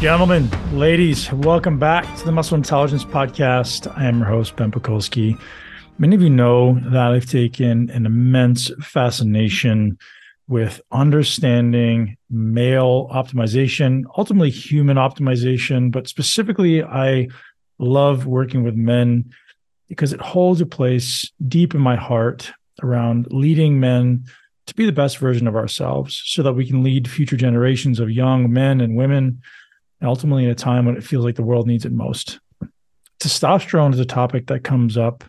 Gentlemen, ladies, welcome back to the Muscle Intelligence Podcast. I am your host, Ben Pakulski. Many of you know that I've taken an immense fascination with understanding male optimization, ultimately human optimization, but specifically, I love working with men because it holds a place deep in my heart around leading men to be the best version of ourselves so that we can lead future generations of young men and women, and ultimately in a time when it feels like the world needs it most. Testosterone is a topic that comes up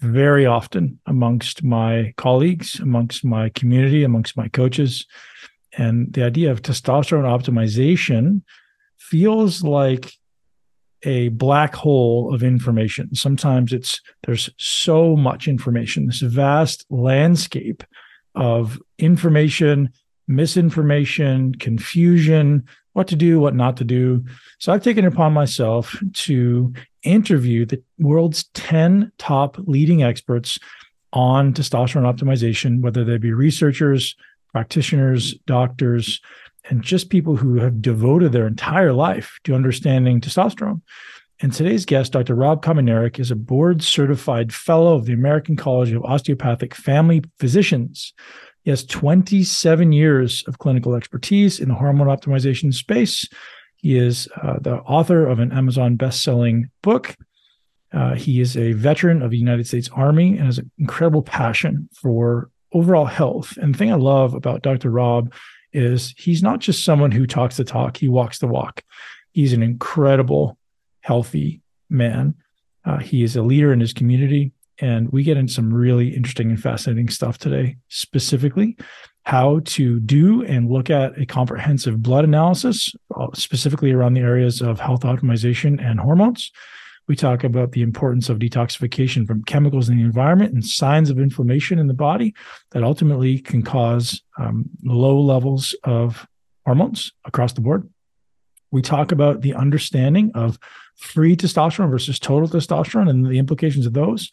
very often amongst my colleagues, amongst my community, amongst my coaches. And the idea of testosterone optimization feels like a black hole of information. Sometimes it's there's so much information, this vast landscape of information, misinformation, confusion, what to do, what not to do. So I've taken it upon myself to interview the world's 10 top leading experts on testosterone optimization, whether they be researchers, practitioners, doctors, and just people who have devoted their entire life to understanding testosterone. And today's guest, Dr. Rob Kominiarek, is a board certified fellow of the American College of Osteopathic Family Physicians. He has 27 years of clinical expertise in the hormone optimization space. He is uh, the author of an Amazon best-selling book. Uh, he is a veteran of the United States Army and has an incredible passion for overall health. And the thing I love about Dr. Rob is he's not just someone who talks the talk, he walks the walk. He's an incredible, healthy man. Uh, he is a leader in his community. And we get into some really interesting and fascinating stuff today, specifically how to do and look at a comprehensive blood analysis, uh, specifically around the areas of health optimization and hormones. We talk about the importance of detoxification from chemicals in the environment and signs of inflammation in the body that ultimately can cause um, low levels of hormones across the board. We talk about the understanding of free testosterone versus total testosterone and the implications of those.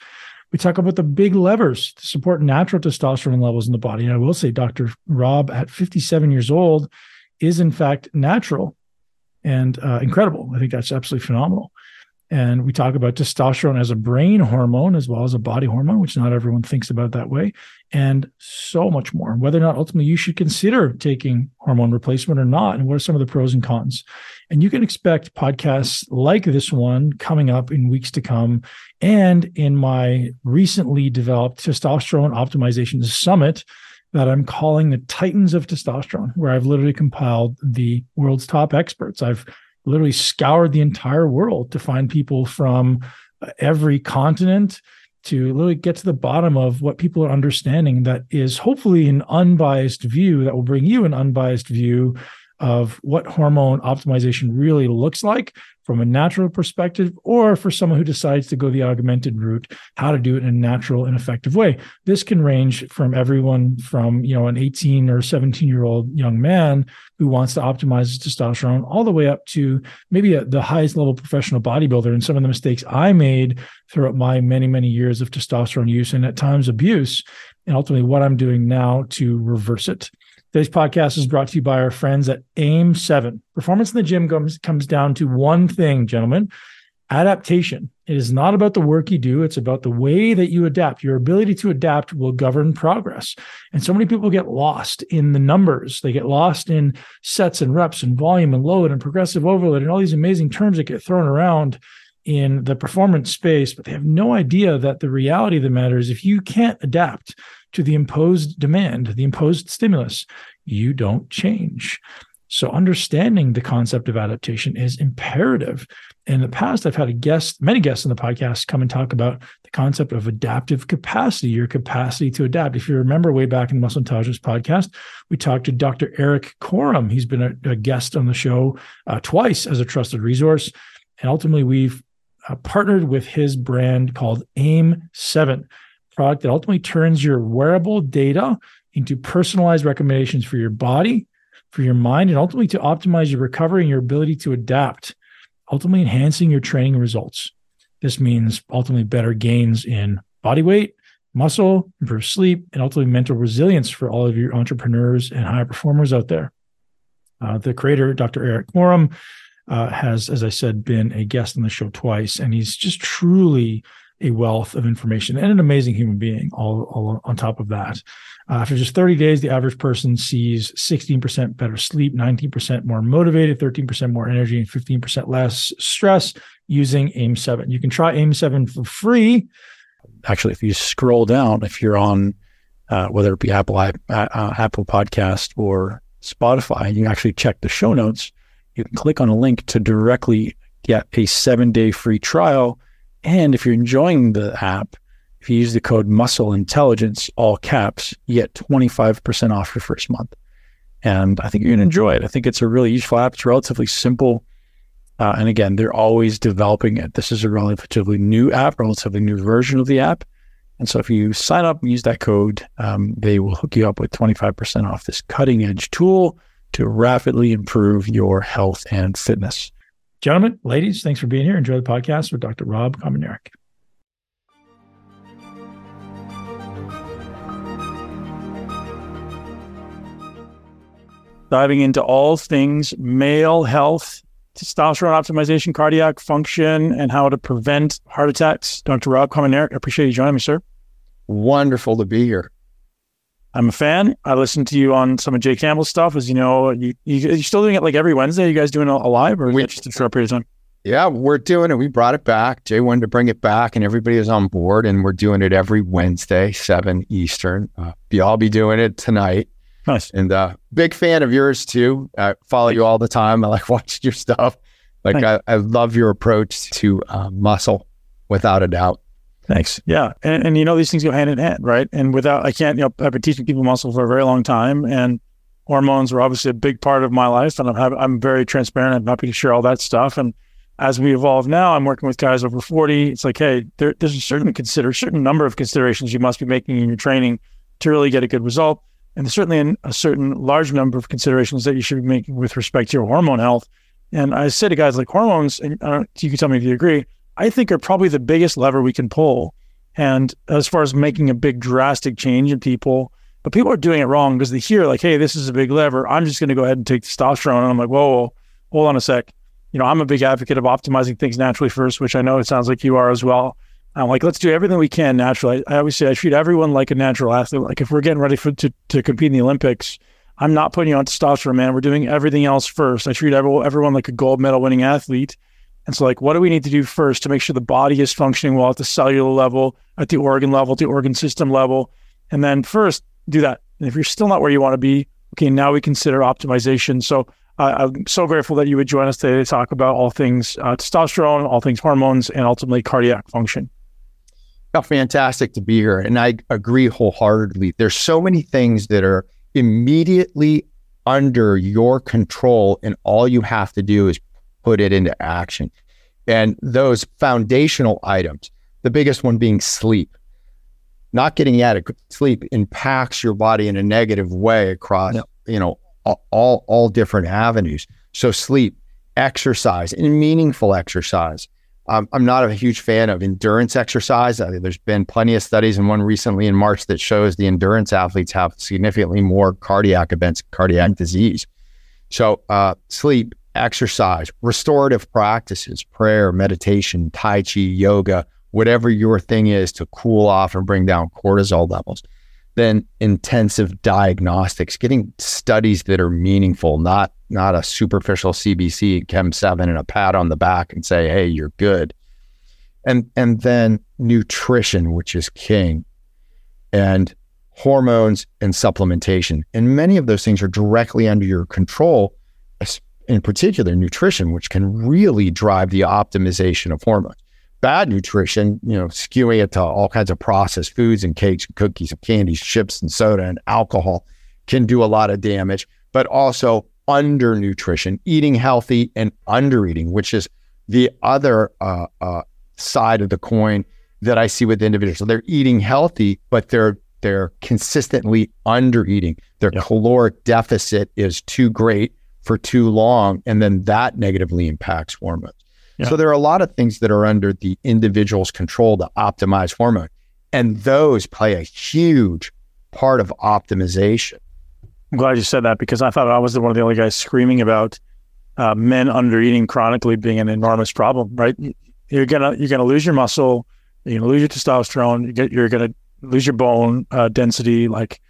We talk about the big levers to support natural testosterone levels in the body. And I will say, Dr. Rob, at 57 years old, is in fact natural and uh, incredible. I think that's absolutely phenomenal. And we talk about testosterone as a brain hormone as well as a body hormone, which not everyone thinks about that way, and so much more. Whether or not ultimately you should consider taking hormone replacement or not, and what are some of the pros and cons. And you can expect podcasts like this one coming up in weeks to come. And in my recently developed testosterone optimization summit, that I'm calling the Titans of Testosterone, where I've literally compiled the world's top experts. I've literally scoured the entire world to find people from uh, every continent to literally get to the bottom of what people are understanding that is hopefully an unbiased view that will bring you an unbiased view of what hormone optimization really looks like from a natural perspective, or for someone who decides to go the augmented route, how to do it in a natural and effective way. This can range from everyone from, you know, an 18 or 17 year old young man who wants to optimize his testosterone all the way up to maybe a, the highest level professional bodybuilder. And some of the mistakes I made throughout my many, many years of testosterone use and at times abuse, and ultimately what I'm doing now to reverse it. Today's podcast is brought to you by our friends at AIM7. Performance in the gym comes, comes down to one thing, gentlemen adaptation. It is not about the work you do, it's about the way that you adapt. Your ability to adapt will govern progress. And so many people get lost in the numbers. They get lost in sets and reps and volume and load and progressive overload and all these amazing terms that get thrown around in the performance space, but they have no idea that the reality of the matter is if you can't adapt to the imposed demand, the imposed stimulus, you don't change. So understanding the concept of adaptation is imperative. In the past, I've had a guest, many guests on the podcast come and talk about the concept of adaptive capacity, your capacity to adapt. If you remember way back in the Muscle Intelligence podcast, we talked to Dr. Eric Korem. He's been a, a guest on the show uh, twice as a trusted resource. And ultimately, we've uh, partnered with his brand called AIM7, product that ultimately turns your wearable data into personalized recommendations for your body, for your mind, and ultimately to optimize your recovery and your ability to adapt, ultimately enhancing your training results. This means ultimately better gains in body weight, muscle, improved sleep, and ultimately mental resilience for all of your entrepreneurs and high performers out there. Uh, the creator, Dr. Eric Korem, uh, has, as I said, been a guest on the show twice, and he's just truly a wealth of information and an amazing human being. All, all on top of that, uh, after just 30 days, the average person sees 16% better sleep, 19% more motivated, 13% more energy, and 15% less stress using AIM 7. You can try AIM 7 for free. Actually, if you scroll down, if you're on uh, whether it be Apple uh, Apple Podcast or Spotify, you can actually check the show notes. You can click on a link to directly get a seven day free trial. And if you're enjoying the app, if you use the code Muscle Intelligence, all caps, you get 25% off your first month. And I think you're going to enjoy it. I think it's a really useful app. It's relatively simple. Uh, and again, they're always developing it. This is a relatively new app, relatively new version of the app. And so if you sign up and use that code, um, they will hook you up with 25% off this cutting edge tool to rapidly improve your health and fitness. Gentlemen, ladies, thanks for being here. Enjoy the podcast with Dr. Rob Kominiarek. diving into all things male health, testosterone optimization, cardiac function, and how to prevent heart attacks. Dr. Rob Kominiarek, I appreciate you joining me, sir. Wonderful to be here. I'm a fan. I listened to you on some of Jay Campbell's stuff. As you know, you, you are still doing it like every Wednesday. Are you guys doing it live or we, just a short period of time? Yeah, we're doing it. We brought it back. Jay wanted to bring it back, and everybody is on board. And we're doing it every Wednesday, seven Eastern. Uh, y'all be doing it tonight. Nice. And uh, big fan of yours too. I follow you all the time. I like watching your stuff. Like I, I, love your approach to uh, muscle, without a doubt. Thanks. Yeah, and, and you know these things go hand in hand, right? And without, I can't. You know, I've been teaching people muscle for a very long time, and hormones were obviously a big part of my life, and I'm I'm very transparent. I'm happy to share all that stuff. And as we evolve now, I'm working with guys over 40. It's like, hey, there, there's a certain consider certain number of considerations you must be making in your training to really get a good result and certainly a certain large number of considerations that you should be making with respect to your hormone health. And I say to guys like hormones, and you can tell me if you agree, I think are probably the biggest lever we can pull. And as far as making a big drastic change in people, but people are doing it wrong because they hear like, hey, this is a big lever. I'm just going to go ahead and take testosterone. And I'm like, whoa, whoa, hold on a sec. You know, I'm a big advocate of optimizing things naturally first, which I know it sounds like you are as well. I'm like, let's do everything we can naturally. I, always say I treat everyone like a natural athlete. Like if we're getting ready for to, to compete in the Olympics, I'm not putting you on testosterone, man. We're doing everything else first. I treat everyone like a gold medal winning athlete. And so, like, what do we need to do first to make sure the body is functioning well at the cellular level, at the organ level, at the organ system level? And then first do that. And if you're still not where you want to be, okay, now we consider optimization. So uh, I'm so grateful that you would join us today to talk about all things uh, testosterone, all things hormones, and ultimately cardiac function. Oh, fantastic to be here. And I agree wholeheartedly. There's so many things that are immediately under your control, and all you have to do is put it into action. And those foundational items, the biggest one being sleep. Not getting adequate sleep impacts your body in a negative way across, you know, all all different avenues. So sleep, exercise, and meaningful exercise. Um, I'm not a huge fan of endurance exercise. I there's been plenty of studies, and one recently in March that shows the endurance athletes have significantly more cardiac events, cardiac disease. So, uh, sleep, exercise, restorative practices, prayer, meditation, Tai Chi, yoga, whatever your thing is to cool off and bring down cortisol levels. Then intensive diagnostics, getting studies that are meaningful, not not a superficial CBC, Chem seven, and a pat on the back and say, "Hey, you're good." And and then nutrition, which is king, and hormones and supplementation, and many of those things are directly under your control. In particular, nutrition, which can really drive the optimization of hormones. Bad nutrition, you know, skewing it to all kinds of processed foods and cakes and cookies and candies, chips and soda and alcohol can do a lot of damage, but also undernutrition, eating healthy and undereating, which is the other uh, uh, side of the coin that I see with individuals. So they're eating healthy, but they're they're consistently undereating. Their yep. caloric deficit is too great for too long, and then that negatively impacts hormones. Yep. So there are a lot of things that are under the individual's control to optimize hormone, and those play a huge part of optimization. I'm glad you said that because I thought I was the, one of the only guys screaming about uh, men under eating chronically being an enormous problem, right? You're gonna you're gonna lose your muscle, you're gonna lose your testosterone, you get, you're gonna lose your bone uh, density. Like,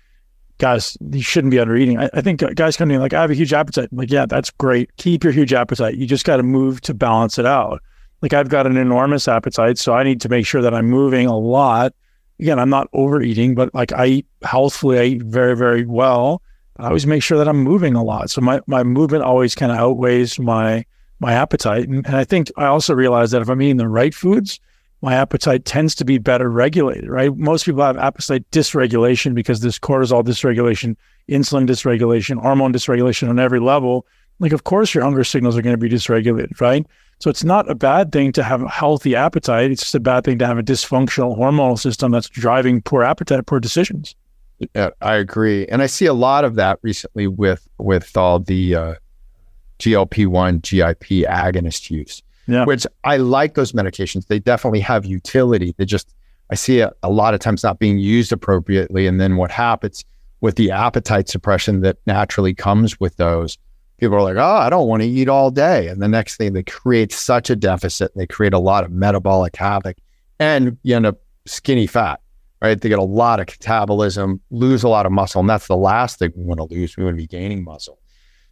guys, you shouldn't be under eating. I, I think guys come to me like, I have a huge appetite. I'm like, yeah, that's great. Keep your huge appetite. You just got to move to balance it out. Like, I've got an enormous appetite, so I need to make sure that I'm moving a lot. Again, I'm not overeating, but like I eat healthfully, I eat very, very well I always make sure that I'm moving a lot. So my, my movement always kind of outweighs my my appetite. And, and I think I also realize that if I'm eating the right foods, my appetite tends to be better regulated, right? Most people have appetite dysregulation because there's cortisol dysregulation, insulin dysregulation, hormone dysregulation on every level. Like, of course, your hunger signals are going to be dysregulated, right? So it's not a bad thing to have a healthy appetite. It's just a bad thing to have a dysfunctional hormonal system that's driving poor appetite, poor decisions. Yeah, I agree, and I see a lot of that recently with with all the uh, GLP one GIP agonist use. Yeah. Which I like those medications. They definitely have utility. They just I see a, a lot of times not being used appropriately, and then what happens with the appetite suppression that naturally comes with those. People are like, oh, I don't want to eat all day. And the next thing, they create such a deficit. They create a lot of metabolic havoc and you end up skinny fat right? They get a lot of catabolism, lose a lot of muscle, and that's the last thing we want to lose. We want to be gaining muscle.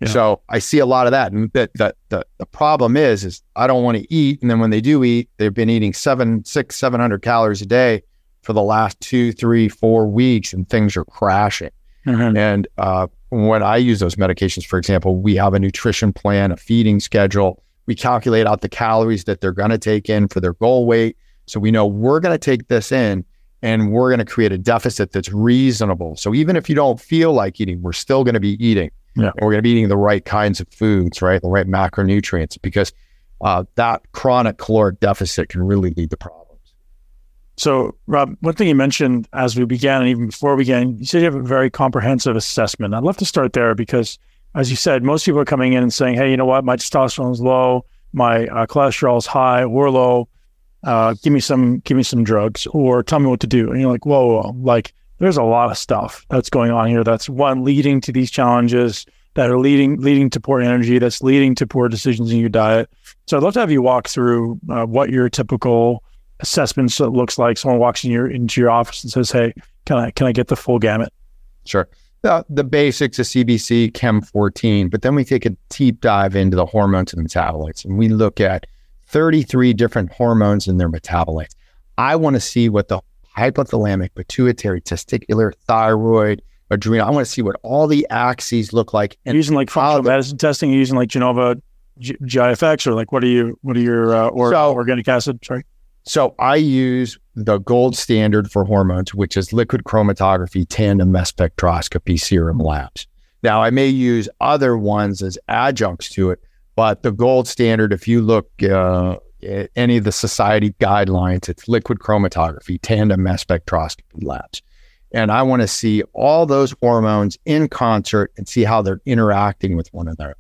Yeah. So I see a lot of that. And that, that the, the problem is, is I don't want to eat. And then when they do eat, they've been eating seven, six, seven hundred calories a day for the last two, three, four weeks, and things are crashing. Mm-hmm. And uh, when I use those medications, for example, we have a nutrition plan, a feeding schedule. We calculate out the calories that they're going to take in for their goal weight. So we know we're going to take this in and we're going to create a deficit that's reasonable. So even if you don't feel like eating, we're still going to be eating. Yeah. we're going to be eating the right kinds of foods, right? The right macronutrients, because uh, that chronic caloric deficit can really lead to problems. So, Rob, one thing you mentioned as we began, and even before we began, you said you have a very comprehensive assessment. I'd love to start there because, as you said, most people are coming in and saying, "Hey, you know what? My testosterone is low, my uh, cholesterol is high or low uh, give me some give me some drugs or tell me what to do and you're like whoa, whoa, like there's a lot of stuff that's going on here that's one leading to these challenges that are leading leading to poor energy that's leading to poor decisions in your diet. So i'd love to have you walk through uh, what your typical assessment looks like. Someone walks in your into your office and says hey can i can i get the full gamut? Sure. The, the basics of cbc chem 14 but then we take a deep dive into the hormones and metabolites and we look at 33 different hormones and their metabolites. I want to see what the hypothalamic, pituitary, testicular, thyroid, adrenal. I want to see what all the axes look like. And using like functional medicine testing, using like Genova G- GIFX, or like what are you? What are your uh, or so, organic acid? Sorry. So I use the gold standard for hormones, which is liquid chromatography, tandem mass spectroscopy, serum labs. Now I may use other ones as adjuncts to it, but the gold standard, if you look uh, any of the society guidelines, it's liquid chromatography, tandem mass spectroscopy labs. And I want to see all those hormones in concert and see how they're interacting with one another.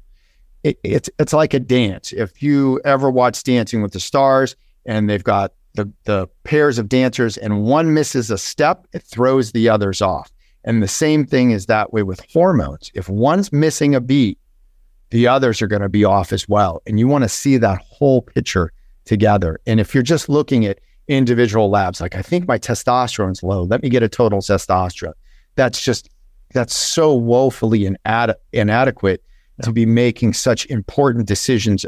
It, it's it's like a dance. If you ever watch Dancing with the Stars and they've got the, the pairs of dancers and one misses a step, it throws the others off. And the same thing is that way with hormones. If one's missing a beat, the others are going to be off as well. And you want to see that whole picture together. And if you're just looking at individual labs, like I think my testosterone's low, let me get a total testosterone. That's just, that's so woefully inad- inadequate yeah. to be making such important decisions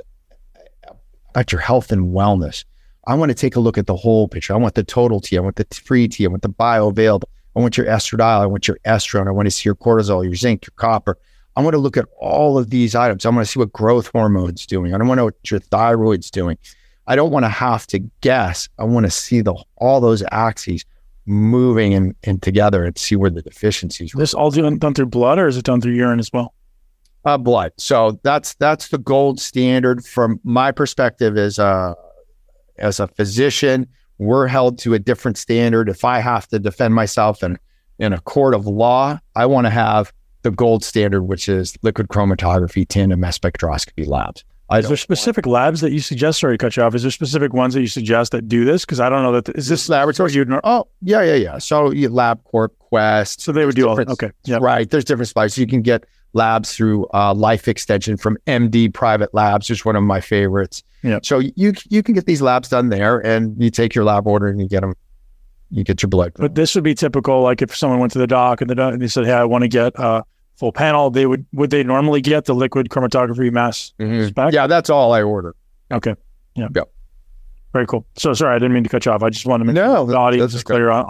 about your health and wellness. I want to take a look at the whole picture. I want the total T. I want the free T. I want the bioavailable. I want your estradiol. I want your estrone. I want to see your cortisol, your zinc, your copper. I want to look at all of these items. I want to see what growth hormone's doing. I don't want to know what your thyroid's doing. I don't want to have to guess. I want to see the all those axes moving and, and together and see where the deficiencies. Are. This all done, done through blood, or is it done through urine as well? Uh, blood. So that's that's the gold standard from my perspective as a as a physician. We're held to a different standard. If I have to defend myself in in a court of law, I want to have the gold standard, which is liquid chromatography, tandem mass spectroscopy labs. I is there specific labs that you suggest? Sorry to cut you off. Is there specific ones that you suggest that do this? Because I don't know that th- is this laboratory you Oh yeah, yeah, yeah. So you LabCorp, Quest. So they would do all. Okay, yeah, right. There's different suppliers. You can get labs through uh, Life Extension from MD Private Labs, which is one of my favorites. Yeah. So you you can get these labs done there, and you take your lab order and you get them. You get your blood. But this would be typical. Like if someone went to the doc and the doc, and they said, "Hey, I want to get a full panel," they would would they normally get the liquid chromatography mass Mhm. spec? Yeah, that's all I order. Okay. Yeah. Yep. Very cool. So sorry, I didn't mean to cut you off. I just wanted to make No, sure the audience clear on,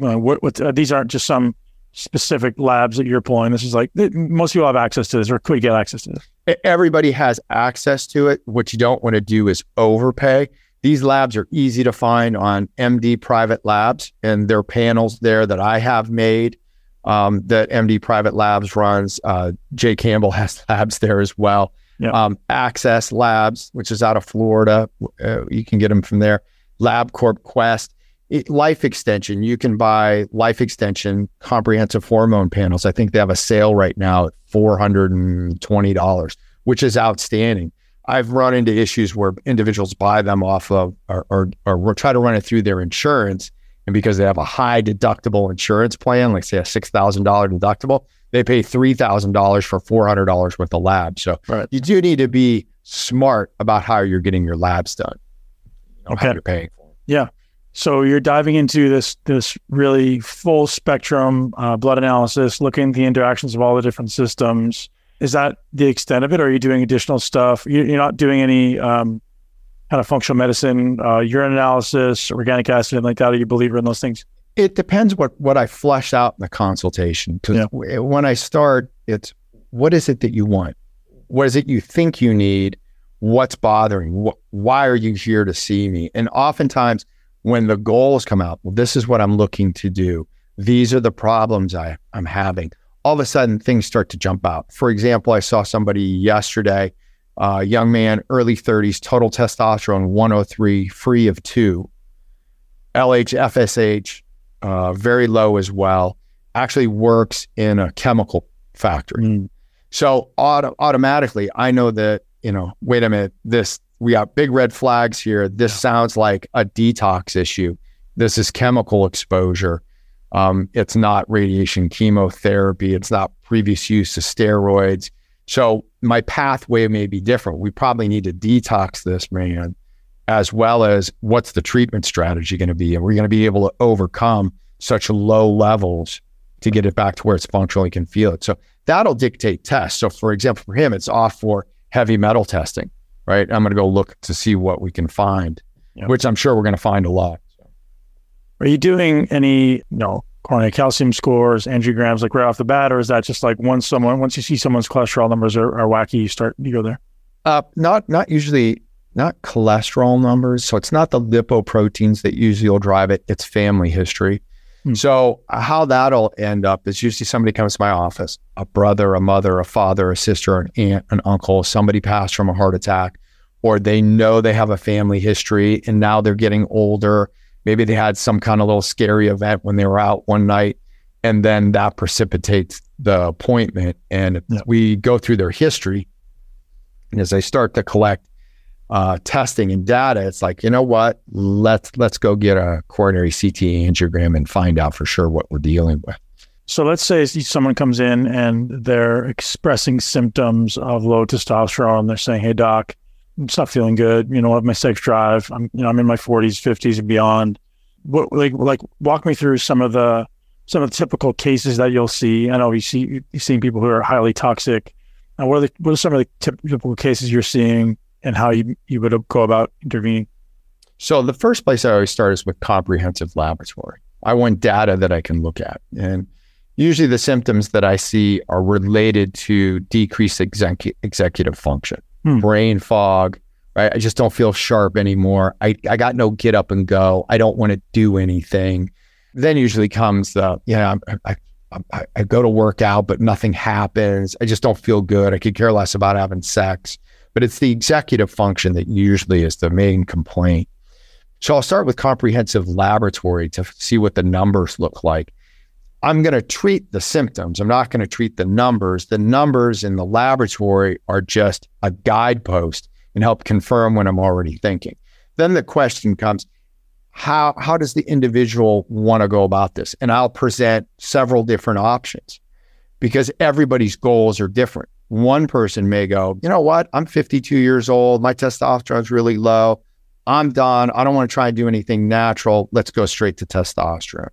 on uh, what, what uh, these aren't just some specific labs that you're pulling. This is like most people have access to this or could get access to this. Everybody has access to it. What you don't want to do is overpay. These labs are easy to find on MD Private Labs, and their panels there that I have made um, that MD Private Labs runs. Uh, Jay Campbell has labs there as well. Yeah. Um, Access Labs, which is out of Florida, uh, you can get them from there. LabCorp Quest. It, Life Extension, you can buy Life Extension comprehensive hormone panels. I think they have a sale right now at $420, which is outstanding. I've run into issues where individuals buy them off of or, or, or try to run it through their insurance. And because they have a high deductible insurance plan, like say a $6,000 deductible, they pay $3,000 for $400 worth of labs. So Right. you do need to be smart about how you're getting your labs done. You know, Okay. you're paying for them. So you're diving into this this really full spectrum uh, blood analysis, looking at the interactions of all the different systems. Is that the extent of it? Or are you doing additional stuff? You- You're not doing any um, kind of functional medicine, uh, urine analysis, organic acid, and like that. Are you a believer in those things? It depends what what I flesh out in the consultation. Because Yeah. when I start, it's what is it that you want? What is it you think you need? What's bothering? Wh- why are you here to see me? And oftentimes, when the goals come out, well, this is what I'm looking to do. These are the problems I, I'm having. All of a sudden, things start to jump out. For example, I saw somebody yesterday, a young man, early 30s, total testosterone 103, free of two, LH, FSH, uh, very low as well. Actually works in a chemical factory. So auto- automatically, I know that you know. Wait a minute, this we got big red flags here. This sounds like a detox issue. This is chemical exposure. Um, it's not radiation chemotherapy. It's not previous use of steroids. So my pathway may be different. We probably need to detox this man, as well as what's the treatment strategy going to be, and we're going to be able to overcome such low levels to get it back to where it's functional. You can feel it. So that'll dictate tests. So, for example, for him, it's off for heavy metal testing, right? I'm going to go look to see what we can find, Yeah. which I'm sure we're going to find a lot. Are you doing any, you know, coronary calcium scores, angiograms, like right off the bat, or is that just like once someone, once you see someone's cholesterol numbers are, are wacky, you start, you go there? Uh, not not usually not cholesterol numbers. So it's not the lipoproteins that usually will drive it. It's family history. Hmm. So how that'll end up is usually somebody comes to my office, a brother, a mother, a father, a sister, an aunt, an uncle, somebody passed from a heart attack, or they know they have a family history and now they're getting older. Maybe they had some kind of little scary event when they were out one night, and then that precipitates the appointment. And Yeah. we go through their history. And as I start to collect uh, testing and data, it's like, you know what? Let's let's go get a coronary CT angiogram and find out for sure what we're dealing with. So let's say someone comes in and they're expressing symptoms of low testosterone. They're saying, "Hey, doc, Not feeling good. You know, I have my sex drive. I'm, you know, I'm in my 40s, 50s, and beyond." What, like, like, walk me through some of the some of the typical cases that you'll see. I know you see you seeing people who are highly toxic. And what are the, what are some of the typical cases you're seeing, and how you you would go about intervening? So the first place I always start is with comprehensive laboratory. I want data that I can look at. And usually the symptoms that I see are related to decreased execu- executive function, Hmm. brain fog, right? I just don't feel sharp anymore. I, I got no get up and go. I don't want to do anything. Then usually comes the, yeah, I, I, I, I go to work out, but nothing happens. I just don't feel good. I could care less about having sex. But it's the executive function that usually is the main complaint. So I'll start with comprehensive laboratory to see what the numbers look like. I'm going to treat the symptoms. I'm not going to treat the numbers. The numbers in the laboratory are just a guidepost and help confirm what I'm already thinking. Then the question comes, how how does the individual want to go about this? And I'll present several different options because everybody's goals are different. One person may go, you know what? I'm 52 years old. My testosterone's really low. I'm done. I don't want to try and do anything natural. Let's go straight to testosterone.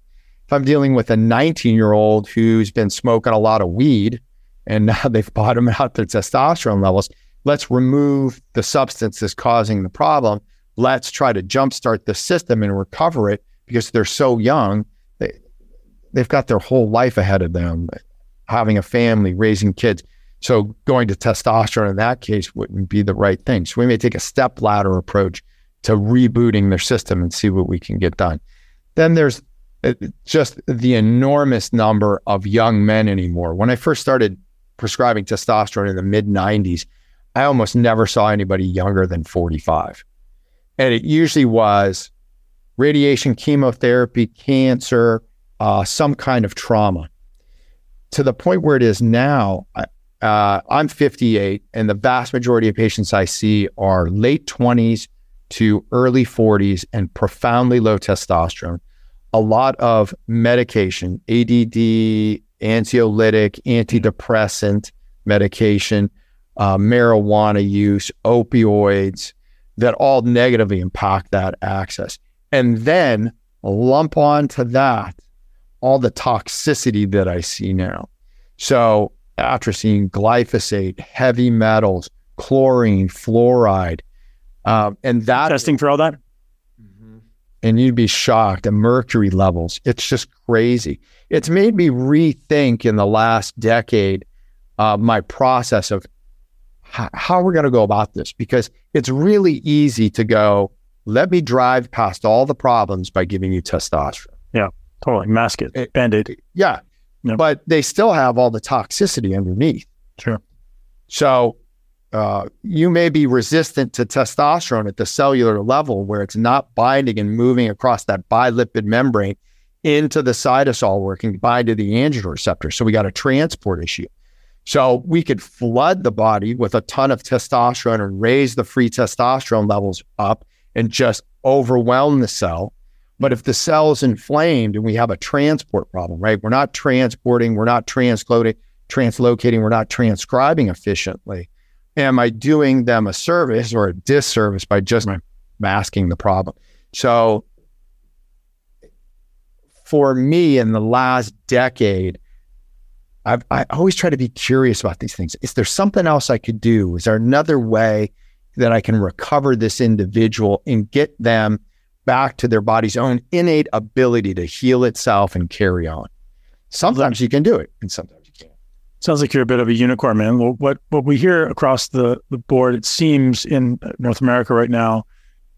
If I'm dealing with a 19 year old who's been smoking a lot of weed and now they've bottomed out their testosterone levels, let's remove the substance that's causing the problem. Let's try to jumpstart the system and recover it because they're so young. They, they've got their whole life ahead of them, having a family, raising kids. So going to testosterone in that case wouldn't be the right thing. So we may take a step ladder approach to rebooting their system and see what we can get done. Then there's just the enormous number of young men anymore. When I first started prescribing testosterone in the mid 90s, I almost never saw anybody younger than 45. And it usually was radiation, chemotherapy, cancer, uh, some kind of trauma. To the point where it is now, uh, I'm 58, and the vast majority of patients I see are late 20s to early 40s and profoundly low testosterone. A lot of medication, ADD, anxiolytic, antidepressant medication, uh, marijuana use, opioids that all negatively impact that access. And then lump onto that all the toxicity that I see now. So, atrazine, glyphosate, heavy metals, chlorine, fluoride, um, and that testing for all that. And you'd be shocked. The mercury levels, it's just crazy. It's made me rethink in the last decade uh, my process of how, how we're going to go about this because it's really easy to go, let me drive past all the problems by giving you testosterone. Yeah, totally. Mask it, it band it. Yeah. Yep. But they still have all the toxicity underneath. Sure. So uh, you may be resistant to testosterone at the cellular level where it's not binding and moving across that bilipid membrane into the cytosol where it can bind to the androgen receptor. So we got a transport issue. So we could flood the body with a ton of testosterone and raise the free testosterone levels up and just overwhelm the cell. But if the cell is inflamed and we have a transport problem, right? We're not transporting, we're not transloading, translocating, we're not transcribing efficiently am I doing them a service or a disservice by just masking the problem? So for me in the last decade, I've, I always try to be curious about these things. Is there something else I could do? Is there another way that I can recover this individual and get them back to their body's own innate ability to heal itself and carry on? Sometimes you can do it, and sometimes Sounds like you're a bit of a unicorn, man. Well, what what we hear across the, the board, it seems in North America right now,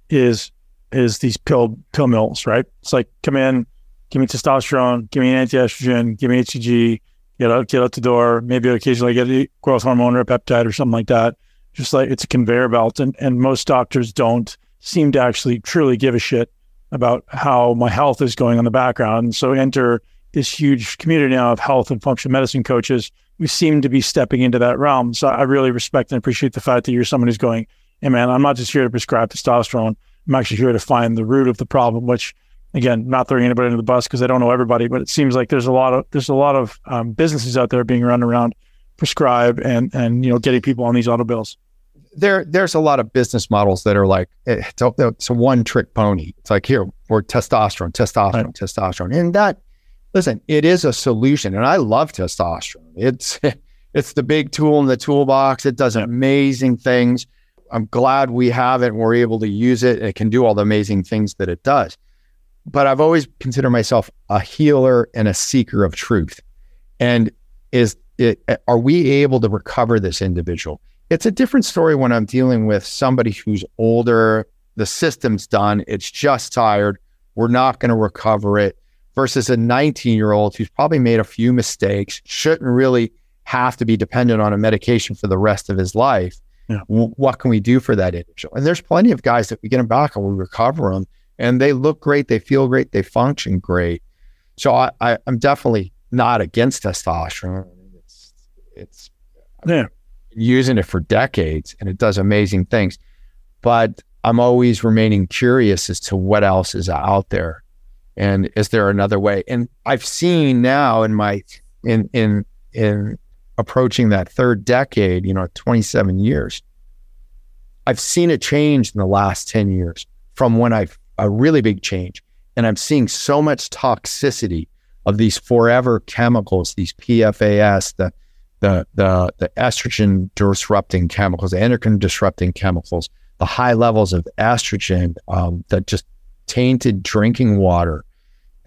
is is these pill pill mills, right? It's like come in, give me testosterone, give me an anti-estrogen, give me HCG, get out get out the door. Maybe occasionally get a growth hormone or a peptide or something like that. Just like it's a conveyor belt, and and most doctors don't seem to actually truly give a shit about how my health is going on the background. So enter this huge community now of health and functional medicine coaches we seem to be stepping into that realm. So I really respect and appreciate the fact that you're someone who's going, hey man, I'm not just here to prescribe testosterone. I'm actually here to find the root of the problem, which again, not throwing anybody under the bus because I don't know everybody, but it seems like there's a lot of there's a lot of um, businesses out there being run around prescribe and and you know getting people on these auto bills. There there's a lot of business models that are like it's a, it's a one trick pony. It's like here we're testosterone, testosterone, right. testosterone, and that listen, it is a solution, and I love testosterone. It's it's the big tool in the toolbox. It does amazing things. I'm glad we have it and we're able to use it. It can do all the amazing things that it does. But I've always considered myself a healer and a seeker of truth. And is it are we able to recover this individual? It's a different story when I'm dealing with somebody who's older, the system's done, it's just tired. We're not going to recover it versus a 19 year old who's probably made a few mistakes, shouldn't really have to be dependent on a medication for the rest of his life. Yeah. W- what can we do for that individual? And there's plenty of guys that we get them back and we recover them and they look great, they feel great, they function great. So I, I, am definitely not against testosterone. It's, it's yeah. using it for decades and it does amazing things. But I'm always remaining curious as to what else is out there and is there another way? And I've seen now in my in in in approaching that third decade, you know, 27 years, I've seen a change in the last 10 years from when I've a really big change. And I'm seeing so much toxicity of these forever chemicals, these PFAS, the the the the estrogen disrupting chemicals, the endocrine disrupting chemicals, the high levels of estrogen um, that just tainted drinking water.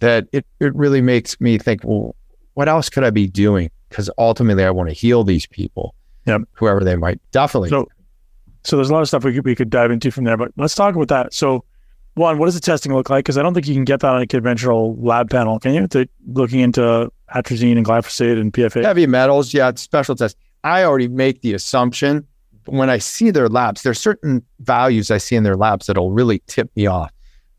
That it it really makes me think, well, what else could I be doing? Because ultimately, I want to heal these people, yep. whoever they might. Definitely. So, so there's a lot of stuff we could we could dive into from there, but let's talk about that. So one, what does the testing look like? Because I don't think you can get that on a conventional lab panel, can you? To looking into atrazine and glyphosate and PFA. Heavy metals, yeah, it's special test. I already make the assumption when I see their labs, there's certain values I see in their labs that'll really tip me off.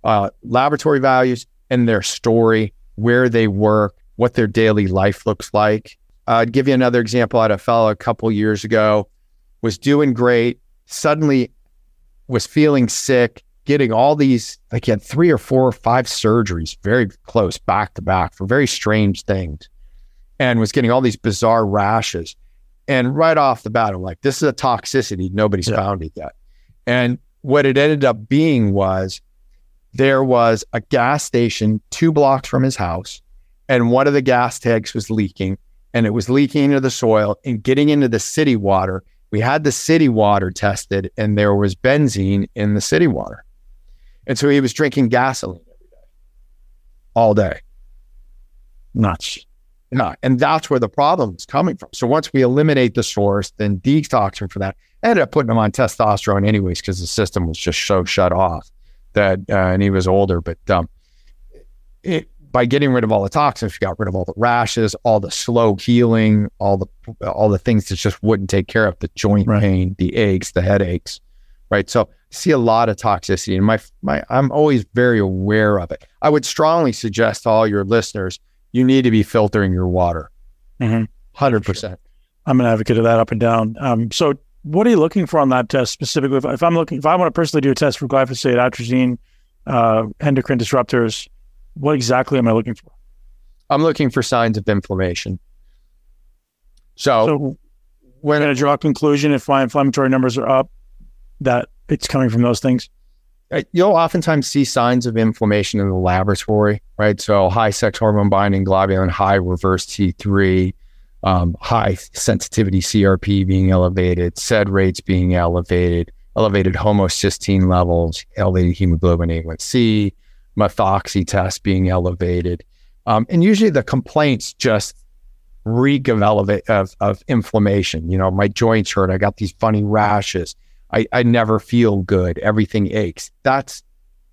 Uh, laboratory values and their story, where they work, what their daily life looks like. Uh, I'd give you another example. I had a fellow a couple years ago, was doing great, suddenly was feeling sick, getting all these, like he had three or four or five surgeries very close back to back for very strange things and was getting all these bizarre rashes. And right off the bat, I'm like, this is a toxicity. Nobody's yeah. found it yet. And what it ended up being was there was a gas station two blocks from his house, and one of the gas tanks was leaking, and it was leaking into the soil and getting into the city water. We had the city water tested, and there was benzene in the city water. And so he was drinking gasoline every day, all day. Nuts. Not. And that's where the problem is coming from. So once we eliminate the source, then detoxing for that, I ended up putting him on testosterone anyways because the system was just so shut off that, uh, and he was older. But um, it, by getting rid of all the toxins, we got rid of all the rashes, all the slow healing, all the all the things that just wouldn't take care of the joint right. pain, the aches, the headaches, right? So see a lot of toxicity, and my my I'm always very aware of it. I would strongly suggest to all your listeners, you need to be filtering your water, 100 mm-hmm. percent. I'm an advocate of that up and down. Um, so, what are you looking for on that test specifically? If, if, I'm looking, if I want to personally do a test for glyphosate, atrazine, uh, endocrine disruptors, what exactly am I looking for? I'm looking for signs of inflammation. So, so when I draw a conclusion, if my inflammatory numbers are up, that it's coming from those things? Uh, you'll oftentimes see signs of inflammation in the laboratory, right? So high sex hormone binding globulin, high reverse T3, um, high sensitivity CRP being elevated, SED rates being elevated, elevated homocysteine levels, elevated hemoglobin A1C, methoxy test being elevated. Um, and usually the complaints just reek of elevate of, of inflammation. You know, my joints hurt. I got these funny rashes. I, I never feel good. Everything aches. That's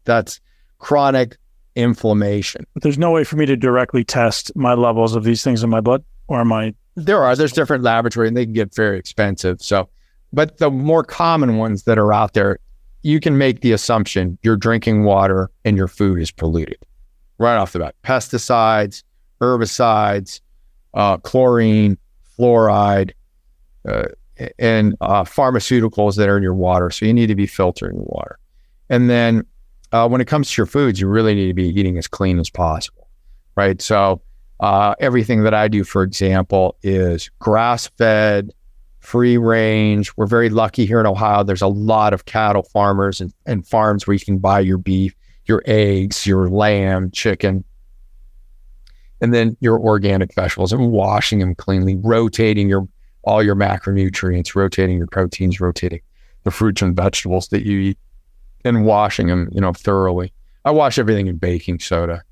that's chronic inflammation. There's no way for me to directly test my levels of these things in my blood or my there are there's different laboratory and they can get very expensive. So but the more common ones that are out there, you can make the assumption you're drinking water and your food is polluted right off the bat. Pesticides, herbicides, uh, chlorine, fluoride, uh, and uh, pharmaceuticals that are in your water. So you need to be filtering water. And then uh, when it comes to your foods, you really need to be eating as clean as possible, right? So uh, everything that I do, for example, is grass fed, free range. We're very lucky here in Ohio. There's a lot of cattle farmers and, and farms where you can buy your beef, your eggs, your lamb, chicken, and then your organic vegetables and washing them cleanly, rotating your all your macronutrients, rotating your proteins, rotating the fruits and vegetables that you eat, and washing them, you know, thoroughly. I wash everything in baking soda,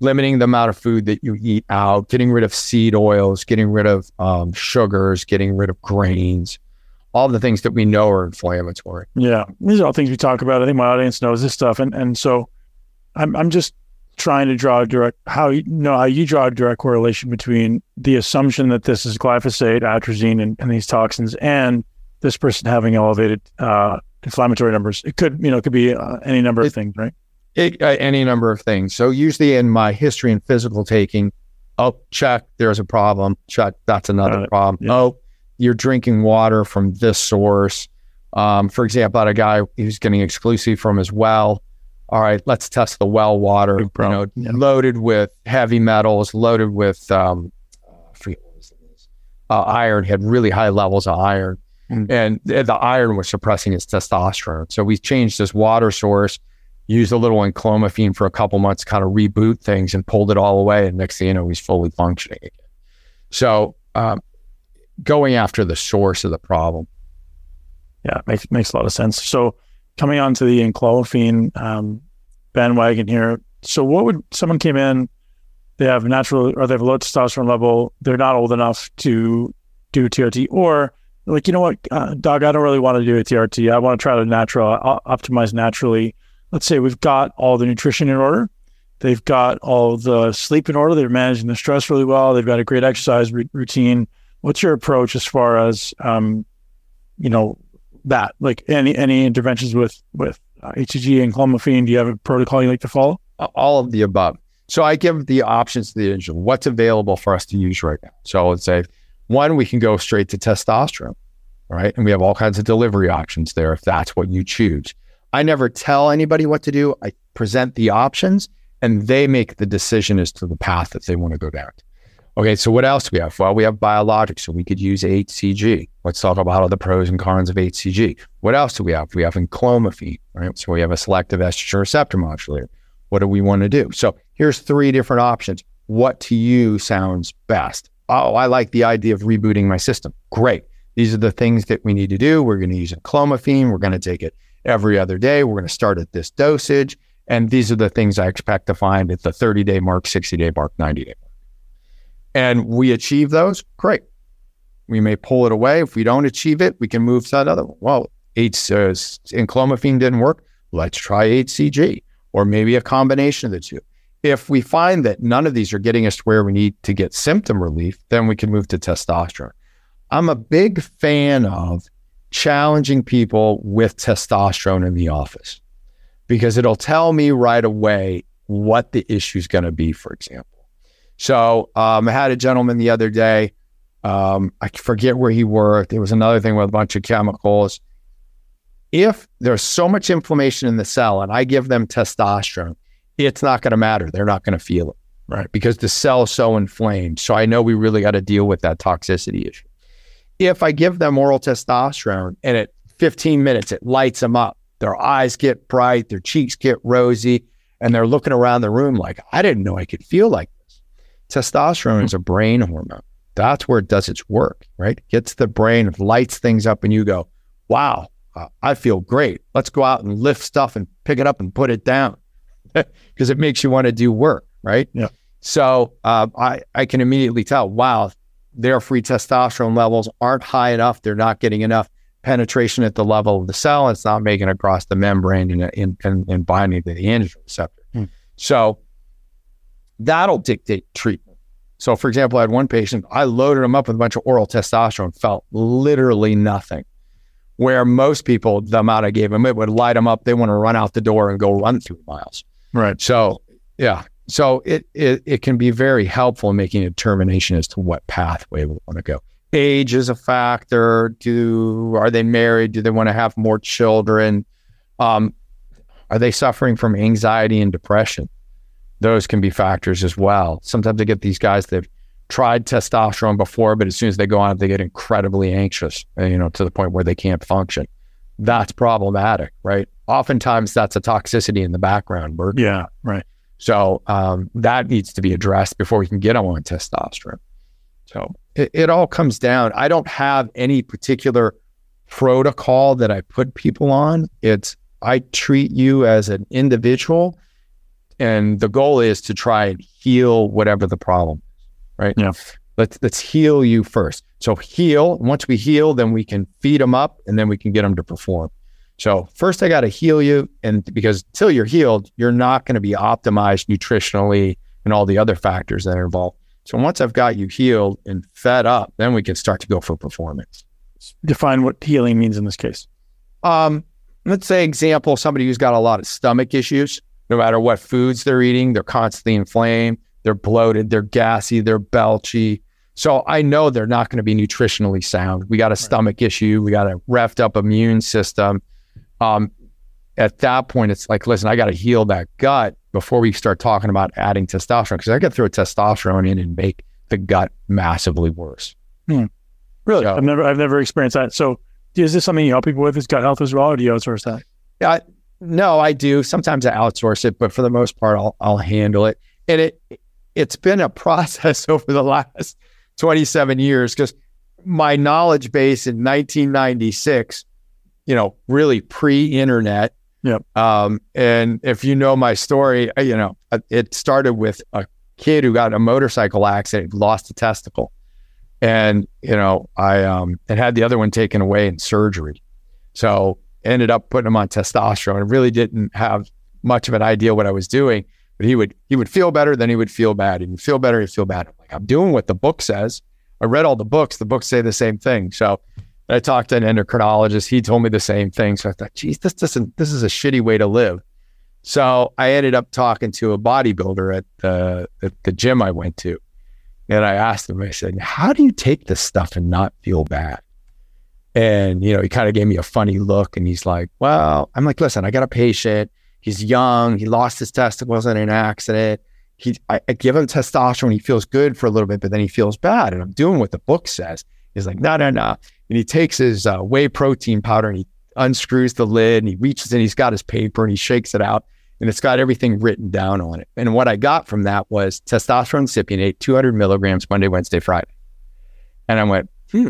limiting the amount of food that you eat out, getting rid of seed oils, getting rid of um, sugars, getting rid of grains, all the things that we know are inflammatory. Yeah, these are all things we talk about. I think my audience knows this stuff, and and so I'm I'm just trying to draw a direct how you know how you draw a direct correlation between the assumption that this is glyphosate, atrazine, and, and these toxins, and this person having elevated uh, inflammatory numbers. It could you know it could be uh, any number it, of things, right? It, uh, any number of things. So usually in my history and physical taking, oh check, there's a problem. Check, that's another problem. Yeah. Oh, you're drinking water from this source. Um, for example, I had a guy who's getting exclusive from his well all right, let's test the well water, you know, yeah. loaded with heavy metals, loaded with um, uh, iron, had really high levels of iron, Mm. and the iron was suppressing his testosterone. So we changed his water source, used a little enclomiphene for a couple months, kind of reboot things, and pulled it all away. And next thing you know, he's fully functioning again. So um, going after the source of the problem. Yeah, makes makes a lot of sense. So coming on to the enclomiphene um, bandwagon here. So what would someone came in? They have natural or they have a low testosterone level. They're not old enough to do TRT, or like you know what, uh, Doug, I don't really want to do a TRT. I want to try to natural, o- optimize naturally. Let's say we've got all the nutrition in order. They've got all the sleep in order. They're managing the stress really well. They've got a great exercise routine. What's your approach as far as um, you know that like any any interventions with with HCG and clomiphene? Do you have a protocol you like to follow? all of the above. So I give the options to the individual. What's available for us to use right now? So I would say one, we can go straight to testosterone, right? And we have all kinds of delivery options there if that's what you choose. I never tell anybody what to do. I present the options and they make the decision as to the path that they want to go down. Okay, so what else do we have? Well, we have biologics, so we could use HCG. Let's talk about all the pros and cons of HCG. What else do we have? We have enclomiphene, right? So we have a selective estrogen receptor modulator. What do we want to do? So here's three different options. What to you sounds best? Oh, I like the idea of rebooting my system. Great. These are the things that we need to do. We're going to use clomiphene. We're going to take it every other day. We're going to start at this dosage. And these are the things I expect to find at the 30 day mark, 60 day mark, 90 day mark. And we achieve those. Great. We may pull it away. If we don't achieve it, we can move to another one. Well, H, uh, clomiphene didn't work. Let's try HCG or maybe a combination of the two. If we find that none of these are getting us to where we need to get symptom relief, then we can move to testosterone. I'm a big fan of challenging people with testosterone in the office because it'll tell me right away what the issue is going to be, for example. So um, I had a gentleman the other day. Um, I forget where he worked. It was another thing with a bunch of chemicals. If there's so much inflammation in the cell and I give them testosterone, it's not going to matter. They're not going to feel it, right? Because the cell is so inflamed. So I know we really got to deal with that toxicity issue. If I give them oral testosterone and at 15 minutes it lights them up, their eyes get bright, their cheeks get rosy, and they're looking around the room like, I didn't know I could feel like this. Testosterone is a brain hormone. That's where it does its work, right? Gets the brain, lights things up, and you go, wow, uh, I feel great. Let's go out and lift stuff and pick it up and put it down because it makes you want to do work, right? Yeah. So uh, I, I can immediately tell, wow, their free testosterone levels aren't high enough. They're not getting enough penetration at the level of the cell. It's not making it across the membrane and, and, and, and binding to the androgen receptor. Hmm. So that'll dictate treatment. So, for example, I had one patient, I loaded him up with a bunch of oral testosterone, felt literally nothing. Where most people, the amount I gave them, it would light them up. They want to run out the door and go run three miles. Right. So, yeah. So it, it it can be very helpful in making a determination as to what pathway we want to go. Age is a factor. Do are they married? Do they want to have more children? Um, are they suffering from anxiety and depression? Those can be factors as well. Sometimes I get these guys that've tried testosterone before, but as soon as they go on they get incredibly anxious, uh, you know, to the point where they can't function. That's problematic, right? Oftentimes that's a toxicity in the background. Bert. Yeah. Right. So um, that needs to be addressed before we can get them on testosterone. So it, it all comes down. I don't have any particular protocol that I put people on. It's I treat you as an individual, and the goal is to try and heal whatever the problem is. Right? Yeah. Let's let's heal you first. So heal. Once we heal, then we can feed them up, and then we can get them to perform. So first, I got to heal you, and because till you're healed, you're not going to be optimized nutritionally and all the other factors that are involved. So once I've got you healed and fed up, then we can start to go for performance. Define what healing means in this case. Um, let's say example, somebody who's got a lot of stomach issues. No matter what foods they're eating, they're constantly inflamed, they're bloated, they're gassy, they're belchy. So I know they're not going to be nutritionally sound. We got a stomach issue, we got a revved up immune system. Um, at that point, it's like, listen, I got to heal that gut before we start talking about adding testosterone because I could throw testosterone in and make the gut massively worse. Hmm. Really, So- I've never I've never experienced that. So, is this something you help people with? Is gut health as well, or do you outsource that? Yeah, no, I do. Sometimes I outsource it, but for the most part, I'll I'll handle it. And it it's been a process over the last 27 years because my knowledge base in 1996, you know, really pre-internet. Yep. Um, and if you know my story, uh, you know, uh, it started with a kid who got a motorcycle accident, lost a testicle, and you know, I um, and had the other one taken away in surgery. So ended up putting him on testosterone and really didn't have much of an idea what I was doing. But he would he would feel better, then he would feel bad. He would feel better, he'd feel bad. I'm like, I'm doing what the book says. I read all the books. The books say the same thing. So I talked to an endocrinologist. He told me the same thing. So I thought, geez, this doesn't this is a shitty way to live. So I ended up talking to a bodybuilder at the, the, the gym I went to. And I asked him, I said, How do you take this stuff and not feel bad? And, you know, he kind of gave me a funny look and he's like, Well, I'm like, listen, I got a patient. He's young. He lost his testicles in an accident. He, I, I give him testosterone. He feels good for a little bit, but then he feels bad. And I'm doing what the book says. He's like, no, no, no. And he takes his uh, whey protein powder and he unscrews the lid and he reaches in. He's got his paper and he shakes it out and it's got everything written down on it. And what I got from that was testosterone cypionate, 200 milligrams Monday, Wednesday, Friday. And I went, hmm,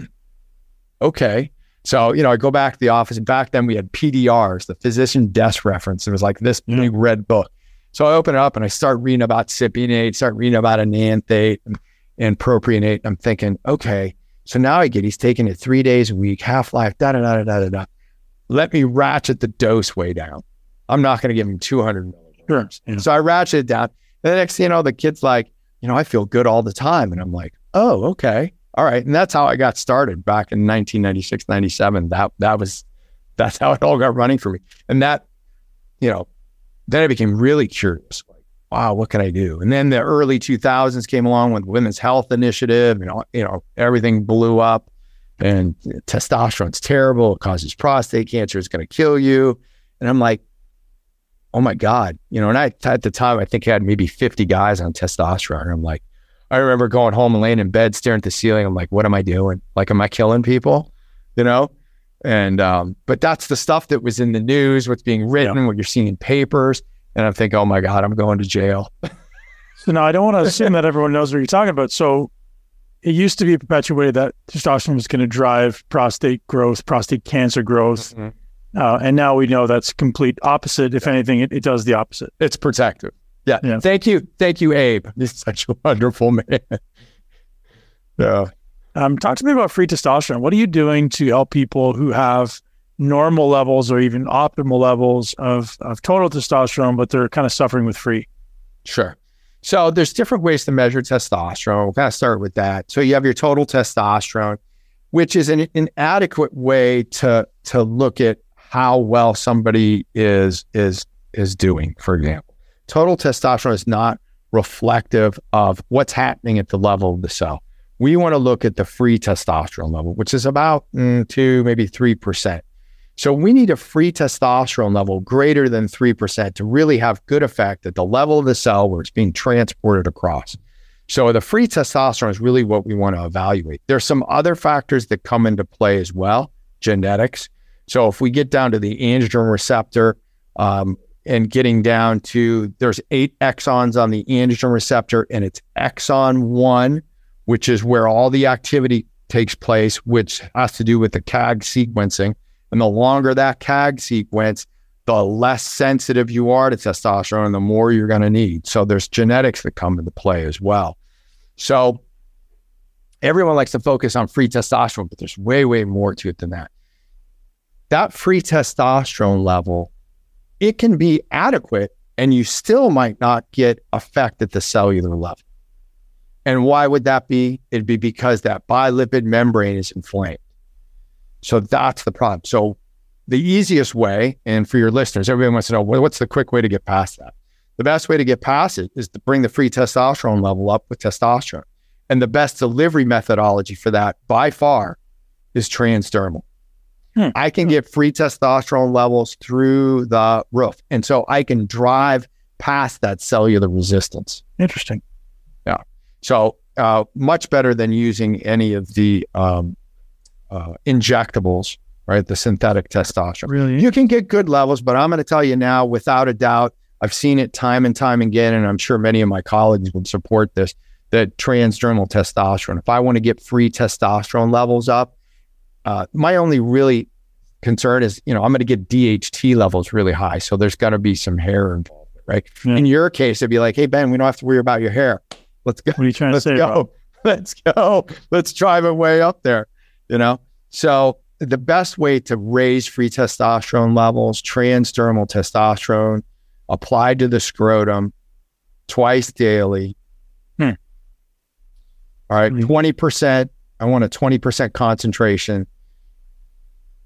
okay. So, you know, I go back to the office and back then we had PDRs, the physician desk reference. It was like this Yeah. big red book. So I open it up and I start reading about cypionate, start reading about enanthate and, and propionate. I'm thinking, okay, so now I get he's taking it three days a week, half life, da da da da da da. Let me ratchet the dose way down. I'm not going to give him 200 milligrams. Sure. Yeah. So I ratchet it down. And the next thing you know, the kid's like, you know, I feel good all the time. And I'm like, oh, okay. All right. And that's how I got started back in 1996, 97. That, that was, that's how it all got running for me. And that, you know, then I became really curious. Wow, what can I do? And then the early 2000s came along with Women's Health Initiative. and you know, everything blew up, and testosterone's terrible. It causes prostate cancer. It's going to kill you. And I'm like, oh my god, you know. And I at the time I think I had maybe 50 guys on testosterone. And I'm like, I remember going home and laying in bed, staring at the ceiling. I'm like, what am I doing? Like, am I killing people? You know. And um, but that's the stuff that was in the news, what's being written, what you're seeing in papers. And I'm thinking, oh my God, I'm going to jail. So now I don't want to assume that everyone knows what you're talking about. So it used to be perpetuated that testosterone was going to drive prostate growth, prostate cancer growth. Uh, and now we know that's complete opposite. If anything, it, it does the opposite. It's protective. Yeah. Yeah. Thank you. Thank you, Abe. He's such a wonderful man. yeah. Um, talk to me about free testosterone. What are you doing to help people who have normal levels or even optimal levels of, of total testosterone, but they're kind of suffering with free? Sure. So there's different ways to measure testosterone. We'll kind of start with that. So you have your total testosterone, which is an inadequate way to to look at how well somebody is is is doing. For example, total testosterone is not reflective of what's happening at the level of the cell. We want to look at the free testosterone level, which is about mm, two, maybe three percent. So we need a free testosterone level greater than 3% to really have good effect at the level of the cell where it's being transported across. So the free testosterone is really what we want to evaluate. There's some other factors that come into play as well, genetics. So if we get down to the androgen receptor um, and getting down to there's eight exons on the androgen receptor and it's exon one, which is where all the activity takes place, which has to do with the CAG sequencing. And the longer that CAG sequence, the less sensitive you are to testosterone and the more you're going to need. So there's genetics that come into play as well. So everyone likes to focus on free testosterone, but there's way, way more to it than that. That free testosterone level, it can be adequate and you still might not get effect at the cellular level. And why would that be? It'd be because that bilipid membrane is inflamed. So that's the problem. So the easiest way, and for your listeners, everybody wants to know well, what's the quick way to get past that. The best way to get past it is to bring the free testosterone level up with testosterone. And the best delivery methodology for that by far is transdermal. Hmm. I can get free testosterone levels through the roof. And so I can drive past that cellular resistance. Interesting. Yeah. So uh, much better than using any of the um, uh, injectables, right? The synthetic testosterone. Really? You can get good levels, but I'm going to tell you now, without a doubt, I've seen it time and time again, and I'm sure many of my colleagues would support this. That transdermal testosterone. If I want to get free testosterone levels up, uh, my only really concern is, you know, I'm going to get DHT levels really high, so there's got to be some hair involved, right? Yeah. In your case, it'd be like, hey Ben, we don't have to worry about your hair. Let's go What are you trying let's to say? go. Let's go. Let's drive it way up there. You know? So the best way to raise free testosterone levels, transdermal testosterone, applied to the scrotum twice daily. Hmm. All right. Mhm. 20%. I want a 20% concentration.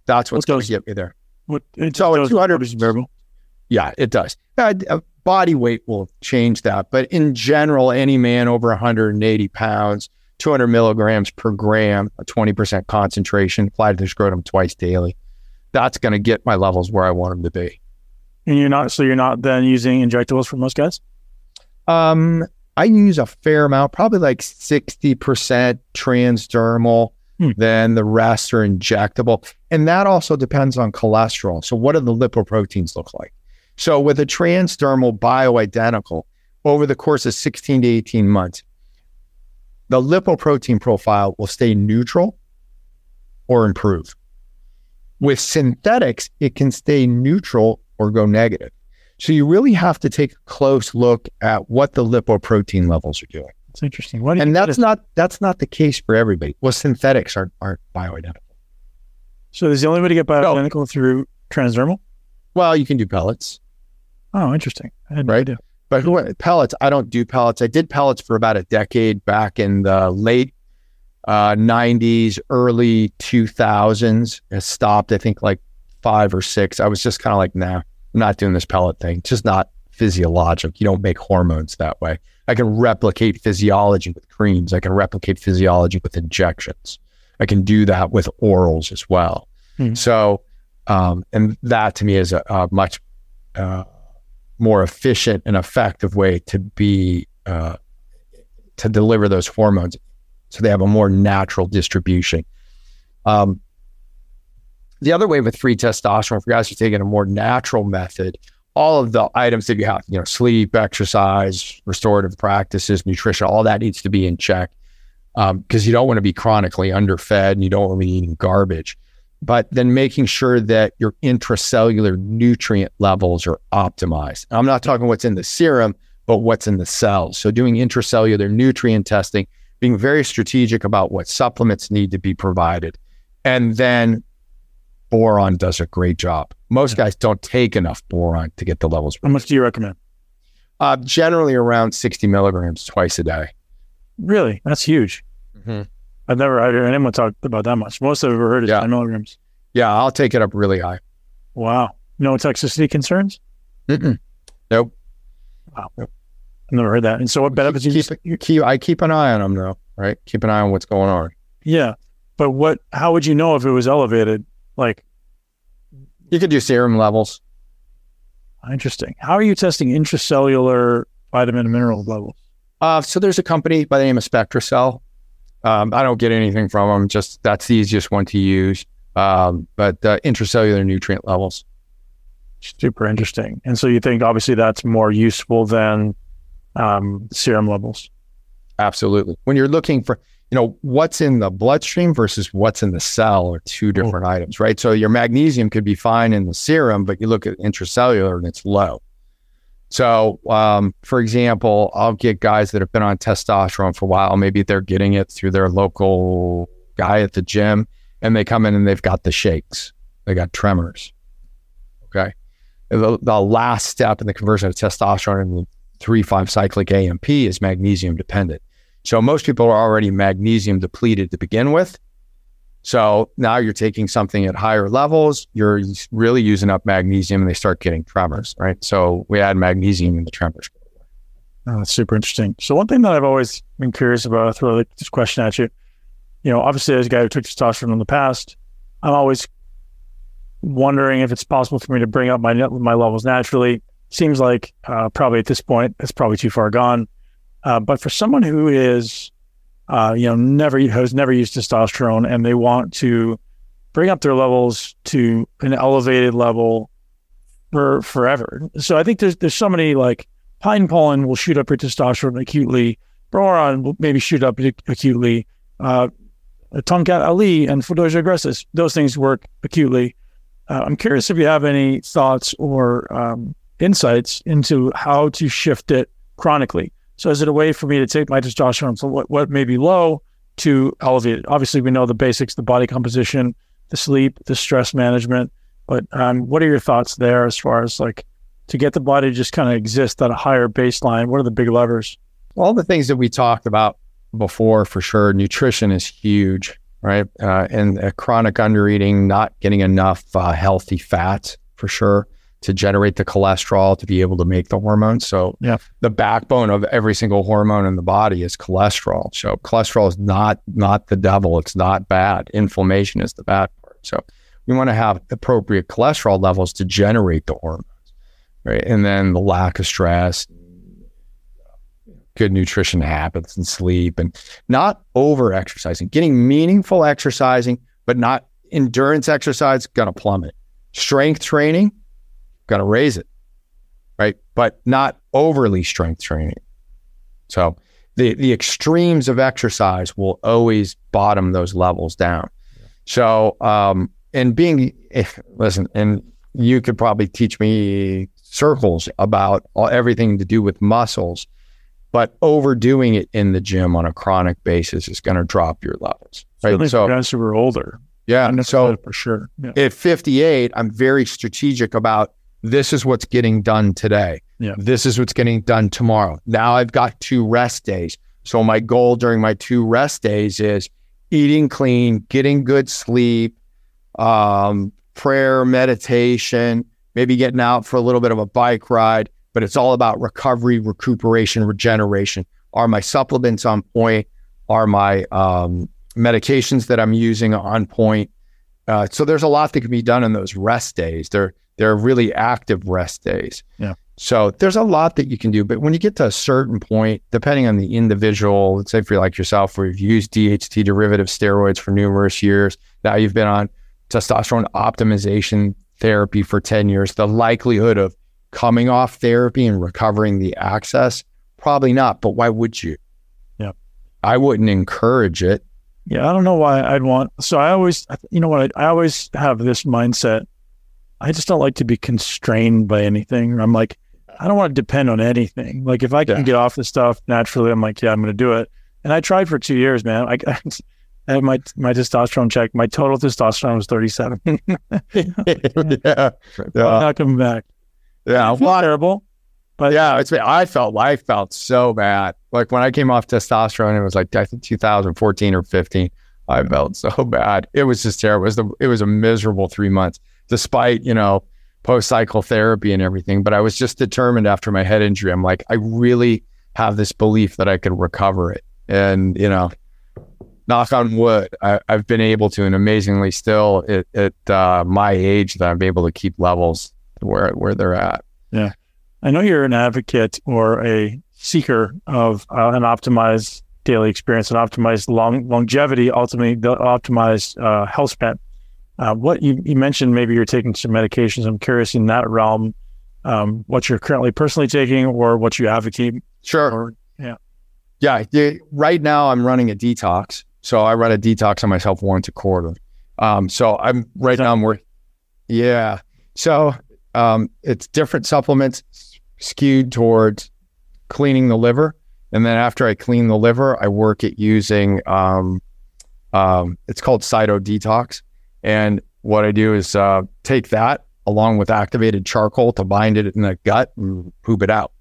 That's what's What going to get me there. What, So those- 200 variable. Yeah, it does. Uh, uh, body weight will change that, but in general, any man over 180 pounds, 200 milligrams per gram, a 20% concentration applied to the scrotum twice daily. That's going to get my levels where I want them to be. And you're not, so you're not then using injectables for most guys? Um, I use a fair amount, probably like 60% transdermal. Hmm. Then the rest are injectable. And that also depends on cholesterol. So, what do the lipoproteins look like? So, with a transdermal bioidentical, over the course of 16 to 18 months, the lipoprotein profile will stay neutral or improve. With synthetics, it can stay neutral or go negative. So you really have to take a close look at what the lipoprotein levels are doing. It's interesting. You And that's not that's not the case for everybody. Well, synthetics aren't aren't bioidentical. so is the only way to get bioidentical through transdermal? Well, you can do pellets, Oh, interesting. I had no Right. idea. But who, pellets, I don't do pellets. I did pellets for about a decade back in the late uh, 90s, early 2000s. It stopped, I think, like five or six. I was just kind of like, nah, I'm not doing this pellet thing. It's just not physiologic. You don't make hormones that way. I can replicate physiology with creams. I can replicate physiology with injections. I can do that with orals as well. Mhm. So, um, and that to me is a, a much uh, more efficient and effective way to be uh, to deliver those hormones, so they have a more natural distribution. Um, the other way with free testosterone, for guys who are taking a more natural method, all of the items that you have, you know, sleep, exercise, restorative practices, nutrition, all that needs to be in check because you don't want to be chronically underfed and you don't want to be eating garbage. But then making sure that your intracellular nutrient levels are optimized. I'm not talking what's in the serum, but what's in the cells. So doing intracellular nutrient testing, being very strategic about what supplements need to be provided. And then boron does a great job. Most guys don't take enough boron to get the levels. How much do you recommend? Uh, generally around 60 milligrams twice a day. Really? That's huge. I've never heard anyone talk about that much. Most I've ever heard is Yeah. 10 milligrams. Yeah, I'll take it up really high. Wow. No toxicity concerns? Mm-mm. Nope. Wow. I've never heard that. And so what benefits you keep, keep, keep, I keep an eye on them though, right? Keep an eye on what's going on. Yeah. But what how would you know if it was elevated? Like You could do serum levels. interesting. How are you testing intracellular vitamin and mineral levels? Uh, so there's a company by the name of SpectraCell. Um, I don't get anything from them. Just that's the easiest one to use. Um, but uh, intracellular nutrient levels. Super interesting. And so you think obviously that's more useful than um, serum levels. Absolutely. When you're looking for, you know, what's in the bloodstream versus what's in the cell are two different items, right? So your magnesium could be fine in the serum, but you look at intracellular and it's low. So, um, for example, I'll get guys that have been on testosterone for a while. Maybe they're getting it through their local guy at the gym, and they come in and they've got the shakes. They got tremors. Okay. The, the last step in the conversion of testosterone into three five cyclic AMP is magnesium dependent. So most people are already magnesium depleted to begin with. So now you're taking something at higher levels, you're really using up magnesium and they start getting tremors, right? So we add magnesium in the tremors. Oh, that's super interesting. So one thing that I've always been curious about, I'll throw this question at you. You know, obviously as a guy who took testosterone in the past, I'm always wondering if it's possible for me to bring up my my levels naturally. Seems like uh, probably at this point it's probably too far gone. Uh, but for someone who is uh, you know, never has never used testosterone, and they want to bring up their levels to an elevated level for forever. So I think there's there's so many like pine pollen will shoot up your testosterone acutely. Boron will maybe shoot up acutely. Uh, Ali and Fadogia agrestis, those things work acutely. Uh, I'm curious if you have any thoughts or um, insights into how to shift it chronically. So is it a way for me to take my testosterone from what, what may be low to elevate? Obviously, we know the basics, the body composition, the sleep, the stress management. But um, what are your thoughts there as far as like to get the body to just kind of exist at a higher baseline? What are the big levers? All the things that we talked about before, for sure. Nutrition is huge, right? Uh, and chronic undereating, not getting enough uh, healthy fat, for sure to generate the cholesterol to be able to make the hormones. So yeah. the backbone of every single hormone in the body is cholesterol. So cholesterol is not not the devil. It's not bad. Inflammation is the bad part. So we want to have appropriate cholesterol levels to generate the hormones. Right. And then the lack of stress, good nutrition habits and sleep and not over exercising, getting meaningful exercising, but not endurance exercise, gonna plummet. Strength training, got to raise it, right? But not overly strength training. So the the extremes of exercise will always bottom those levels down. Yeah. So um, and being if, listen, and you could probably teach me circles about all, everything to do with muscles, but overdoing it in the gym on a chronic basis is going to drop your levels. Right. So guys who are older. Yeah. So for sure. Yeah. At 58, I'm very strategic about this is what's getting done today. Yeah. This is what's getting done tomorrow. Now I've got two rest days. So my goal during my two rest days is eating clean, getting good sleep, um, prayer, meditation, maybe getting out for a little bit of a bike ride. But it's all about recovery, recuperation, regeneration. Are my supplements on point? Are my um, medications that I'm using on point? Uh, so there's a lot that can be done in those rest days. There, they're really active rest days. Yeah. So there's a lot that you can do. But when you get to a certain point, depending on the individual, let's say for like yourself, where you've used DHT derivative steroids for numerous years, now you've been on testosterone optimization therapy for 10 years, the likelihood of coming off therapy and recovering the axis, probably not. But why would you? Yeah. I wouldn't encourage it. Yeah. I don't know why I'd want. So I always, you know what? I, I always have this mindset I just don't like to be constrained by anything. I'm like, I don't want to depend on anything. Like if I can yeah. get off the stuff naturally, I'm like, yeah, I'm going to do it. And I tried for two years, man. I, I had my my testosterone check. My total testosterone was 37. yeah, yeah. not coming back. Yeah, well, terrible. But yeah, it's I felt I felt so bad. Like when I came off testosterone, it was like I think 2014 or 15. I felt so bad. It was just terrible. It was the it was a miserable three months despite, you know, post cycle therapy and everything. But I was just determined after my head injury. I'm like, I really have this belief that I could recover it. And, you know, knock on wood, I, have been able to, and amazingly still at, uh, my age that I'm able to keep levels where, where they're at. Yeah. I know you're an advocate or a seeker of uh, an optimized daily experience, and optimized long longevity, ultimately the optimized uh, health span. Uh, what you, you, mentioned, maybe you're taking some medications. I'm curious in that realm, um, what you're currently personally taking or what you advocate. Sure. Or, yeah. Yeah. Right now, I'm running a detox. So I run a detox on myself once a quarter. Um, so I'm right now, I'm working. Yeah. So um, it's different supplements skewed towards cleaning the liver. And then after I clean the liver, I work at using, um, um it's called Cyto Detox. And what I do is uh, take that along with activated charcoal to bind it in the gut and poop it out.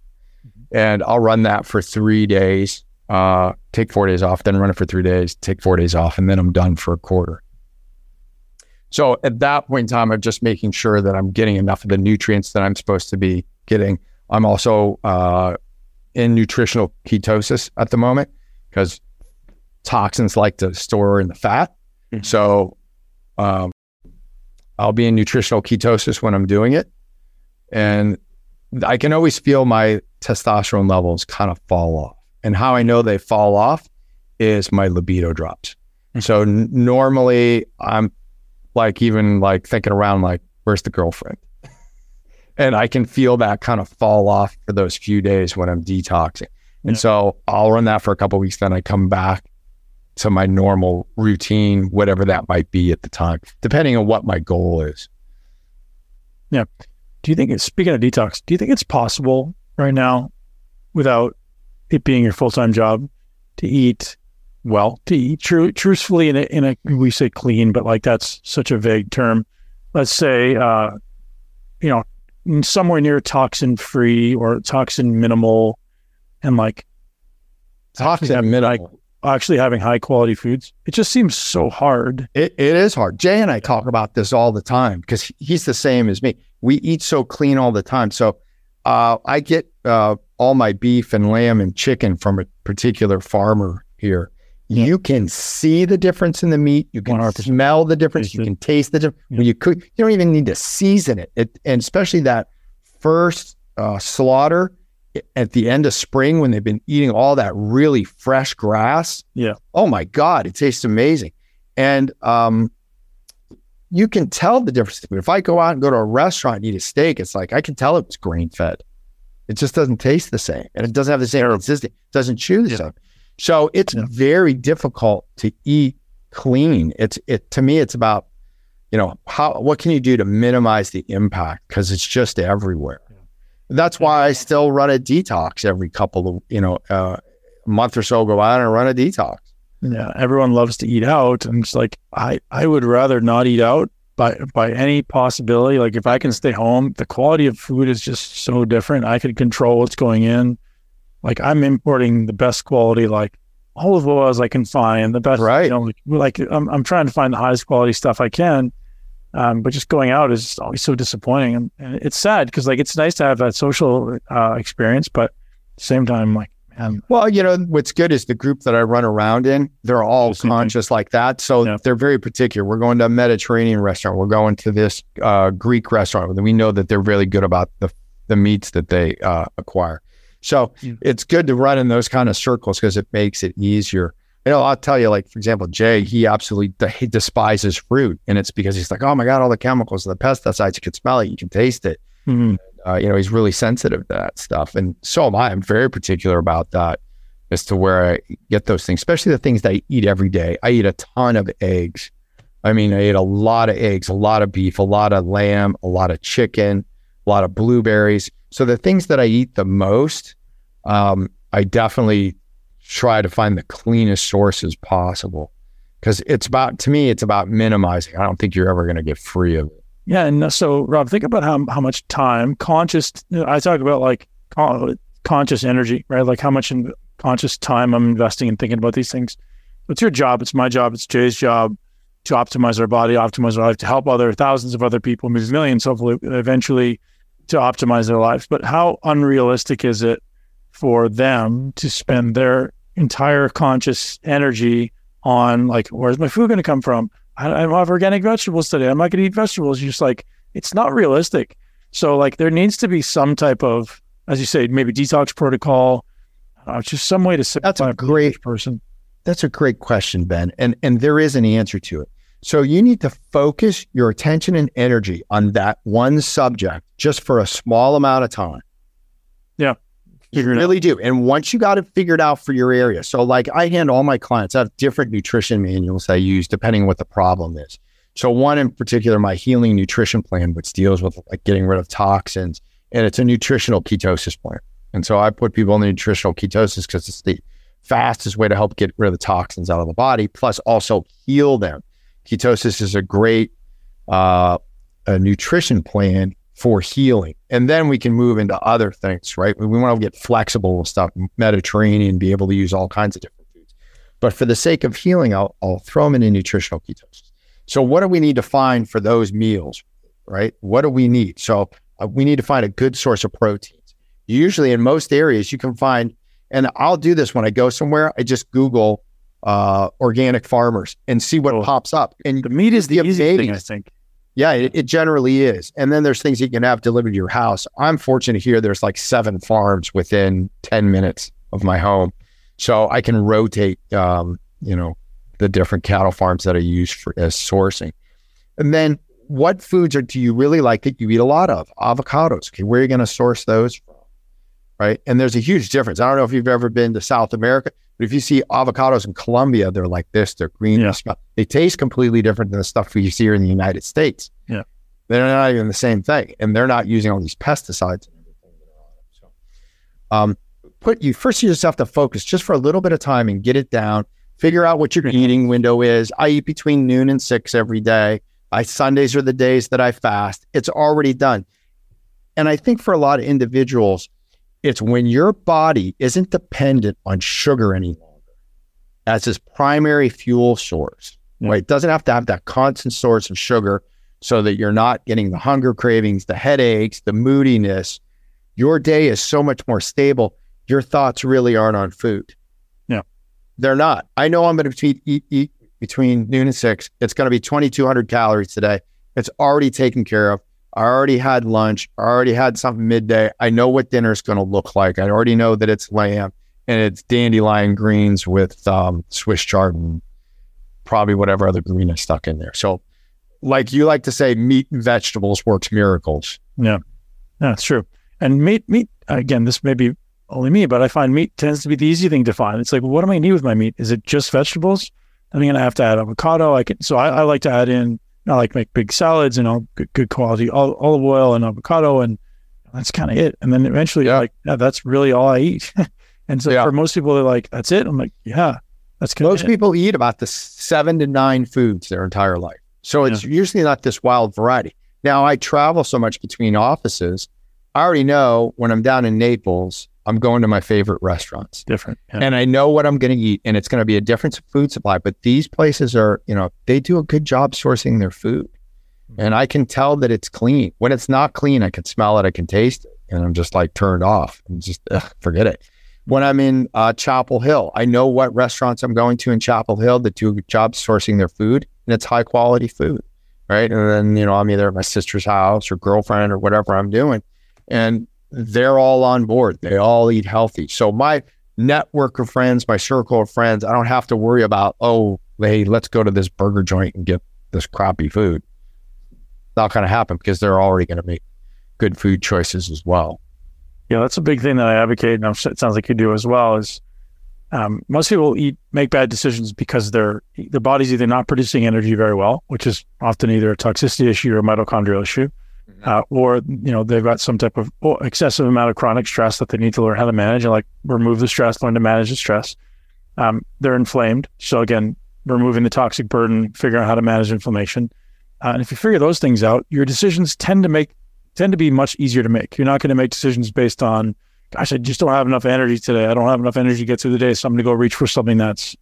Mm-hmm. And I'll run that for three days, uh, take four days off, then run it for three days, take four days off, and then I'm done for a quarter. So at that point in time, I'm just making sure that I'm getting enough of the nutrients that I'm supposed to be getting. I'm also uh, in nutritional ketosis at the moment because toxins like to store in the fat. Mm-hmm. So um, I'll be in nutritional ketosis when I'm doing it. And I can always feel my testosterone levels kind of fall off. And how I know they fall off is my libido drops. So n- normally I'm like even like thinking around like where's the girlfriend? and I can feel that kind of fall off for those few days when I'm detoxing. And Yeah. so I'll run that for a couple weeks then I come back to my normal routine whatever that might be at the time depending on what my goal is. Yeah. Do you think it's speaking of detox? Do you think it's possible right now, without it being your full time job, to eat well, to eat true, truthfully in a, in a we say clean, but like that's such a vague term. Let's say, uh, you know, somewhere near toxin free or toxin minimal, and like Toxin having, like minimal. Actually having high quality foods. It just seems so hard. It, it is hard. Jay and I talk about this all the time because he's the same as me. We eat so clean all the time. So uh, I get uh, all my beef and lamb and chicken from a particular farmer here. Yeah. You can see the difference in the meat. You can 100%. smell the difference. You can taste the difference. Yeah. When you cook, you don't even need to season it. it and especially that first uh, slaughter at the end of spring when they've been eating all that really fresh grass. Yeah. Oh my God, it tastes amazing. And um, you can tell the difference. If I go out and go to a restaurant and eat a steak, it's like I can tell it's grain fed. It just doesn't taste the same, and it doesn't have the same consistency. It doesn't chew the same. So it's Yeah. very difficult to eat clean. It's it to me. It's about you know how what can you do to minimize the impact because it's just everywhere. That's why I still run a detox every couple of you know uh, month or so. Go out and run a detox. Yeah, everyone loves to eat out, and it's like I I would rather not eat out by by any possibility. Like if I can stay home, the quality of food is just so different. I can control what's going in. Like I'm importing the best quality, like olive oils I can find, the best. Right. You know, like, like I'm I'm trying to find the highest quality stuff I can. Um, but just going out is always so disappointing, and, and it's sad because like it's nice to have that social uh, experience, but at the same time, like man, Well, you know, what's good is the group that I run around in, they're all same thing. conscious like that. So Yeah. they're very particular. We're going to a Mediterranean restaurant. We're going to this uh, Greek restaurant. We know that they're really good about the, the meats that they uh, acquire. So Yeah. it's good to run in those kind of circles because it makes it easier. You know, I'll tell you, like, for example, Jay, he absolutely he despises fruit. And it's because he's like, oh my God, all the chemicals, the pesticides, you can smell it, you can taste it mhm. uh, you know, he's really sensitive to that stuff. And so am I. I'm very particular about that as to where I get those things, especially the things that I eat every day. I eat a ton of eggs. I mean, I eat a lot of eggs, a lot of beef, a lot of lamb, a lot of chicken, a lot of blueberries. So the things that I eat the most, um, I definitely try to find the cleanest sources possible because it's about, to me, it's about minimizing. I don't think you're ever going to get free of it. Yeah, and uh, so Rob, think about how how much time conscious. I talk about like con- conscious energy, right? Like how much in conscious time I'm investing in thinking about these things. It's your job. It's my job. It's Jay's job to optimize our body, optimize our life, to help other thousands of other people, millions, hopefully, eventually, to optimize their lives. But how unrealistic is it for them to spend their entire conscious energy on like, where's my food going to come from? I, don't have organic vegetables today. I'm not going to eat vegetables. You're just like, it's not realistic. So like, there needs to be some type of, as you say, maybe detox protocol. Uh, just some way to simplify a great- person. That's a great question, Ben. And and there is an answer to it. So you need to focus your attention and energy on that one subject just for a small amount of time. You it out. really do. And once you got it figured out for your area. So like I hand all my clients, I have different nutrition manuals I use depending on what the problem is. So one in particular, my healing nutrition plan, which deals with like getting rid of toxins, and it's a nutritional ketosis plan. And so I put people in the nutritional ketosis because it's the fastest way to help get rid of the toxins out of the body, plus also heal them. Ketosis is a great uh, a nutrition plan for healing. And then we can move into other things, right? We, we want to get flexible with stuff, Mediterranean, be able to use all kinds of different foods. But for the sake of healing, I'll, I'll throw them in a nutritional ketosis. So, what do we need to find for those meals, right? What do we need? So, uh, we need to find a good source of proteins. Usually, in most areas, you can find, and I'll do this when I go somewhere, I just Google uh, organic farmers and see what pops up. And The meat is the easy thing, I think. Yeah, it, it generally is. And then there's things you can have delivered to your house. I'm fortunate here. There's like seven farms within 10 minutes of my home. So I can rotate, um, you know, the different cattle farms that I use for as sourcing. And then what foods are do you really like that you eat a lot of? Avocados. Okay, where are you going to source those from? Right. And there's a huge difference. I don't know if you've ever been to South America, but if you see avocados in Colombia, they're like this, they're green, Yeah. they taste completely different than the stuff we see here in the United States. Yeah. They're not even the same thing. And they're not using all these pesticides and everything that are on them. So um put you first you just have to focus just for a little bit of time and get it down. Figure out what your eating window is. I eat between noon and six every day. I Sundays are the days that I fast. It's already done. And I think for a lot of individuals, it's when your body isn't dependent on sugar any longer as its primary fuel source. Yeah. Right? It doesn't have to have that constant source of sugar so that you're not getting the hunger cravings, the headaches, the moodiness. Your day is so much more stable. Your thoughts really aren't on food. Yeah. They're not. I know I'm going to eat, eat, eat between noon and six. It's going to be 2,200 calories today. It's already taken care of. I already had lunch. I already had something midday. I know what dinner is going to look like. I already know that it's lamb and it's dandelion greens with um, Swiss chard and probably whatever other green I stuck in there. So, like you like to say, meat and vegetables works miracles. Yeah, it's true. And meat, meat again. This may be only me, but I find meat tends to be the easy thing to find. It's like, what am I eat with my meat? Is it just vegetables? I'm going to have to add avocado. I can, so I, I like to add in. I like make big salads and all good, good quality olive oil and avocado, and that's kind of it. And then eventually, Yeah. like, yeah, that's really all I eat. and so Yeah. for most people, they're like, that's it. I'm like, yeah, that's kind of Most people eat about the seven to nine foods their entire life. So it's usually not this wild variety. Now, I travel so much between offices. I already know when I'm down in Naples, I'm going to my favorite restaurants. different. Yeah. and I know what I'm going to eat, and it's going to be a different food supply. But these places are, you know, they do a good job sourcing their food, and I can tell that it's clean. When it's not clean, I can smell it, I can taste it, and I'm just like turned off and just ugh, forget it. When I'm in uh, Chapel Hill, I know what restaurants I'm going to in Chapel Hill that do a good job sourcing their food, and it's high quality food, right? And then you know I'm either at my sister's house or girlfriend or whatever I'm doing, and they're all on board. They all eat healthy. So my network of friends, my circle of friends, I don't have to worry about, oh, hey, let's go to this burger joint and get this crappy food. Not going to happen because they're already going to make good food choices as well. Yeah, that's a big thing that I advocate, and it sounds like you do as well. Is um, most people eat make bad decisions because their their body's either not producing energy very well, which is often either a toxicity issue or a mitochondrial issue, uh, or you know they've got some type of excessive amount of chronic stress that they need to learn how to manage, and like remove the stress, learn to manage the stress. Um, they're inflamed, so again, removing the toxic burden, figuring out how to manage inflammation, uh, and if you figure those things out, your decisions tend to make tend to be much easier to make. You're not going to make decisions based on, gosh, I just don't have enough energy today. I don't have enough energy to get through the day, so I'm going to go reach for something that's,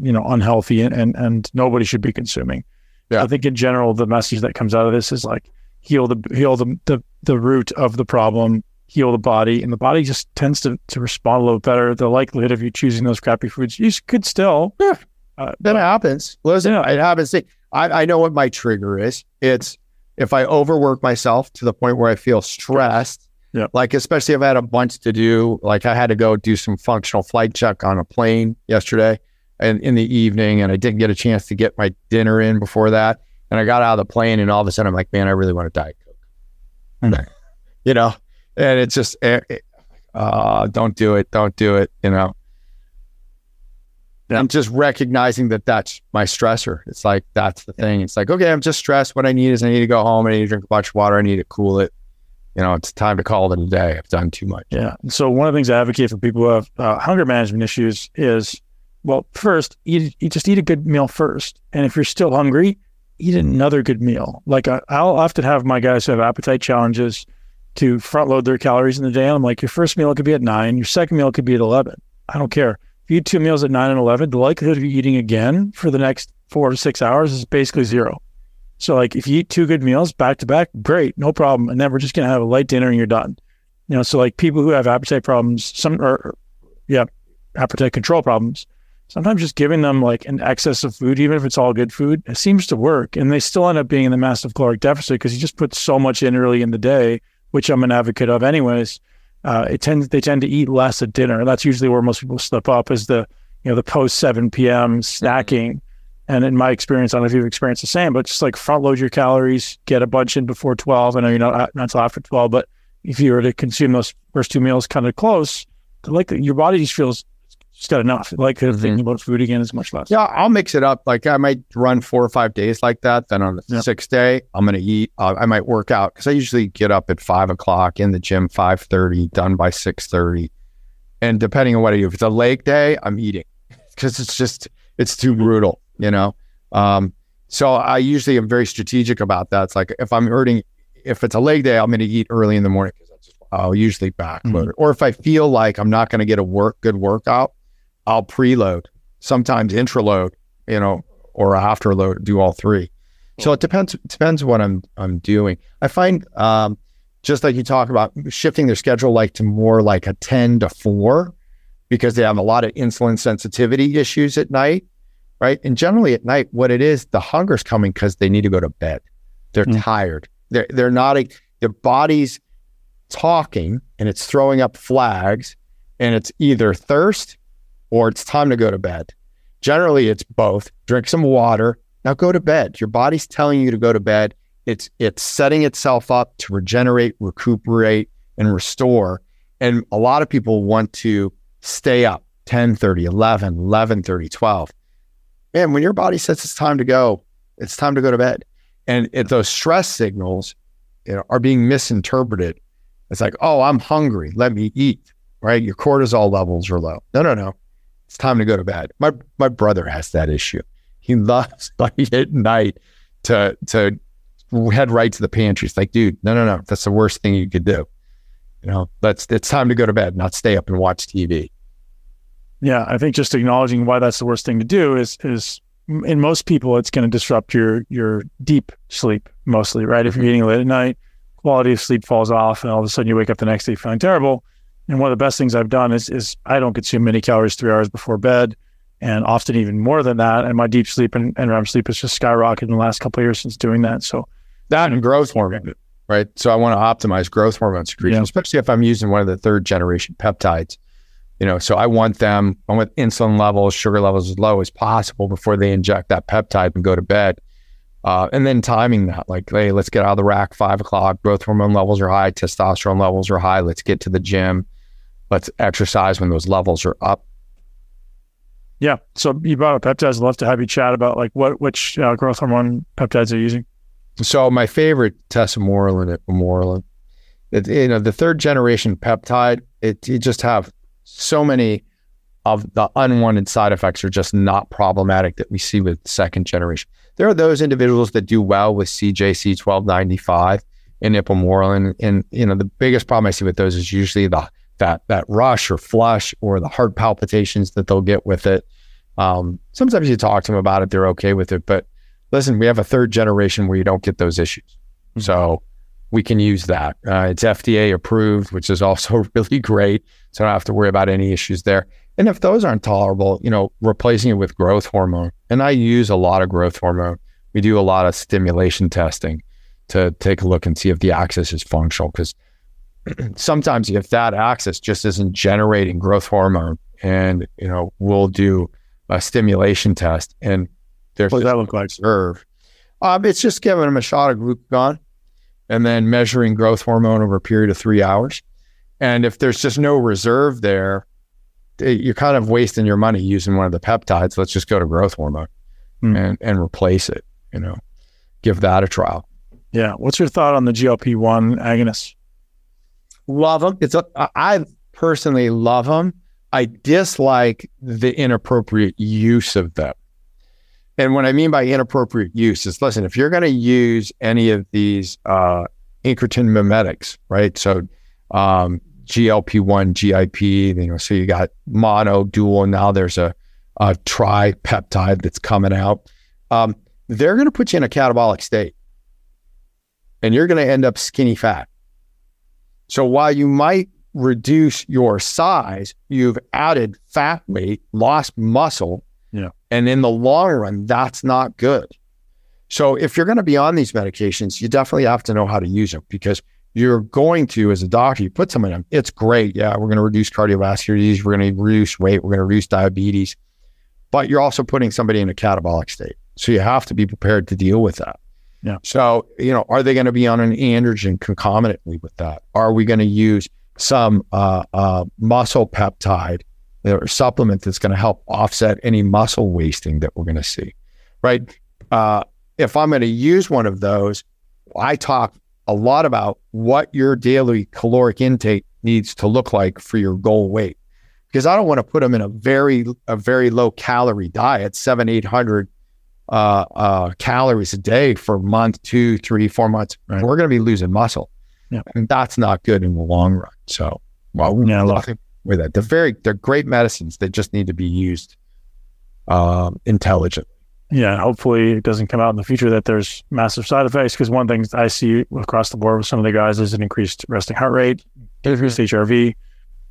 you know, unhealthy and and, and nobody should be consuming. Yeah. I think in general, the message that comes out of this is like heal the heal the the, the root of the problem, heal the body, and the body just tends to to respond a little better. The likelihood of you choosing those crappy foods, you could still, Yeah. uh, That happens. Listen, Yeah. it happens. See, I, I know what my trigger is. It's if I overwork myself to the point where I feel stressed. Yeah. Like especially if I had a bunch to do. Like I had to go do some functional flight check on a plane yesterday and in the evening, and I didn't get a chance to get my dinner in before that. And I got out of the plane, and all of a sudden I'm like, man, I really want to diet coke. you know, and it's just, eh, eh, uh, don't do it, don't do it. You know. I'm just recognizing that that's my stressor. It's like that's the thing. It's like okay, I'm just stressed. What I need is I need to go home. I need to drink a bunch of water. I need to cool it. You know, it's time to call it a day. I've done too much. Yeah. So one of the things I advocate for people who have uh, hunger management issues is, well, first, you, eat just eat a good meal first, and if you're still hungry, eat another good meal. Like I, I'll often have my guys who have appetite challenges to front load their calories in the day. And I'm like, your first meal could be at nine, your second meal could be at eleven. I don't care. If you eat two meals at nine and eleven, the likelihood of you eating again for the next four to six hours is basically zero. So like if you eat two good meals back to back, great, no problem. And then we're just gonna have a light dinner and you're done. You know, so like people who have appetite problems, some or yeah, appetite control problems, sometimes just giving them like an excess of food, even if it's all good food, it seems to work. And they still end up being in the massive caloric deficit because you just put so much in early in the day, which I'm an advocate of anyways. uh, it tends they tend to eat less at dinner. And that's usually where most people slip up is the you know the post seven p.m. snacking. And in my experience, I don't know if you've experienced the same, but just like front load your calories, get a bunch in before twelve. I know you're not not until after twelve, but if you were to consume those first two meals kind of close, like your body just feels just got enough. Like mm-hmm. thinking about food again is much less. Yeah, I'll mix it up. Like I might run four or five days like that. Then on the yeah. sixth day, I'm gonna eat. Uh, I might work out because I usually get up at five o'clock in the gym, five thirty, done by six thirty. And depending on what I do, if it's a leg day, I'm eating because it's just it's too brutal, you know. Um, so I usually am very strategic about that. It's like if I'm eating, if it's a leg day, I'm going to eat early in the morning because I'll usually backload mm-hmm. Or if I feel like I'm not going to get a work good workout, I'll preload, sometimes intraload, you know, or afterload, do all three. So it depends depends what I'm I'm doing. I find um, just like you talk about shifting their schedule like to more like a 10 to 4 because they have a lot of insulin sensitivity issues at night, right? And generally at night what it is the hunger's coming cuz they need to go to bed. They're mm. tired. They're they're not a, their body's talking and it's throwing up flags and it's either thirst or it's time to go to bed. Generally, it's both. Drink some water. Now go to bed. Your body's telling you to go to bed. It's it's setting itself up to regenerate, recuperate, and restore. And a lot of people want to stay up 10, 30, 11, 11, 30, 12. Man, when your body says it's time to go, it's time to go to bed. And if those stress signals you know, are being misinterpreted, it's like, oh, I'm hungry. Let me eat, right? Your cortisol levels are low. No, no, no. It's time to go to bed. My my brother has that issue. He loves like at night to to head right to the pantry. It's like, dude, no, no, no. That's the worst thing you could do. You know, that's it's time to go to bed, not stay up and watch TV. Yeah, I think just acknowledging why that's the worst thing to do is is in most people it's going to disrupt your your deep sleep mostly, right? If you're mm-hmm. eating late at night, quality of sleep falls off, and all of a sudden you wake up the next day feeling terrible. And one of the best things I've done is is I don't consume many calories three hours before bed, and often even more than that. And my deep sleep and, and REM sleep has just skyrocketed in the last couple of years since doing that. So that and growth hormone, right? So I want to optimize growth hormone secretion, yeah. especially if I'm using one of the third generation peptides. You know, so I want them, I want insulin levels, sugar levels as low as possible before they inject that peptide and go to bed. Uh, and then timing that, like, hey, let's get out of the rack five o'clock. Growth hormone levels are high, testosterone levels are high. Let's get to the gym let's exercise when those levels are up. Yeah. So you brought up peptides. I'd love to have you chat about like what which uh, growth hormone peptides are using. So my favorite tesamorelin at Vamorelin. It, you know, the third generation peptide, it you just have so many of the unwanted side effects are just not problematic that we see with second generation. There are those individuals that do well with CJC 1295 and ipamorelin. And, you know, the biggest problem I see with those is usually the that that rush or flush or the heart palpitations that they'll get with it. Um, sometimes you talk to them about it, they're okay with it. But listen, we have a third generation where you don't get those issues. Mm-hmm. So we can use that. Uh, it's FDA approved, which is also really great. So I don't have to worry about any issues there. And if those aren't tolerable, you know, replacing it with growth hormone. And I use a lot of growth hormone. We do a lot of stimulation testing to take a look and see if the axis is functional because sometimes if that axis just isn't generating growth hormone and you know we'll do a stimulation test and there's what does that look like? serve um, it's just giving them a shot of glucagon and then measuring growth hormone over a period of three hours. And if there's just no reserve there eh, you're kind of wasting your money using one of the peptides. Let's just go to growth hormone mm. and and replace it you know give that a trial. Yeah. What's your thought on the glp-1 agonists love them. It's I personally love them. I dislike the inappropriate use of them. And what I mean by inappropriate use is listen, if you're going to use any of these uh, incretin mimetics, right? So um, GLP-1, GIP, you know, so you got mono, dual, now there's a, a tripeptide that's coming out. Um, they're going to put you in a catabolic state and you're going to end up skinny fat. So while you might reduce your size, you've added fat weight, lost muscle. Yeah. And in the long run, that's not good. So if you're going to be on these medications, you definitely have to know how to use them because you're going to, as a doctor, you put something on, it's great. Yeah, we're going to reduce cardiovascular disease. We're going to reduce weight. We're going to reduce diabetes. But you're also putting somebody in a catabolic state. So you have to be prepared to deal with that. Yeah. So, you know, are they going to be on an androgen concomitantly with that? Are we going to use some uh, uh, muscle peptide or supplement that's going to help offset any muscle wasting that we're going to see? Right. Uh, if I'm going to use one of those, I talk a lot about what your daily caloric intake needs to look like for your goal weight. Because I don't want to put them in a very a very low calorie diet, seven eight hundred uh, uh, calories a day for a month, two, three, four months. Right. We're going to be losing muscle, yeah. and that's not good in the long run. So, well, yeah, nothing with that. They're very they're great medicines. They just need to be used um, intelligently yeah, hopefully it doesn't come out in the future that there's massive side effects. Because one thing I see across the board with some of the guys is an increased resting heart rate, increased HRV.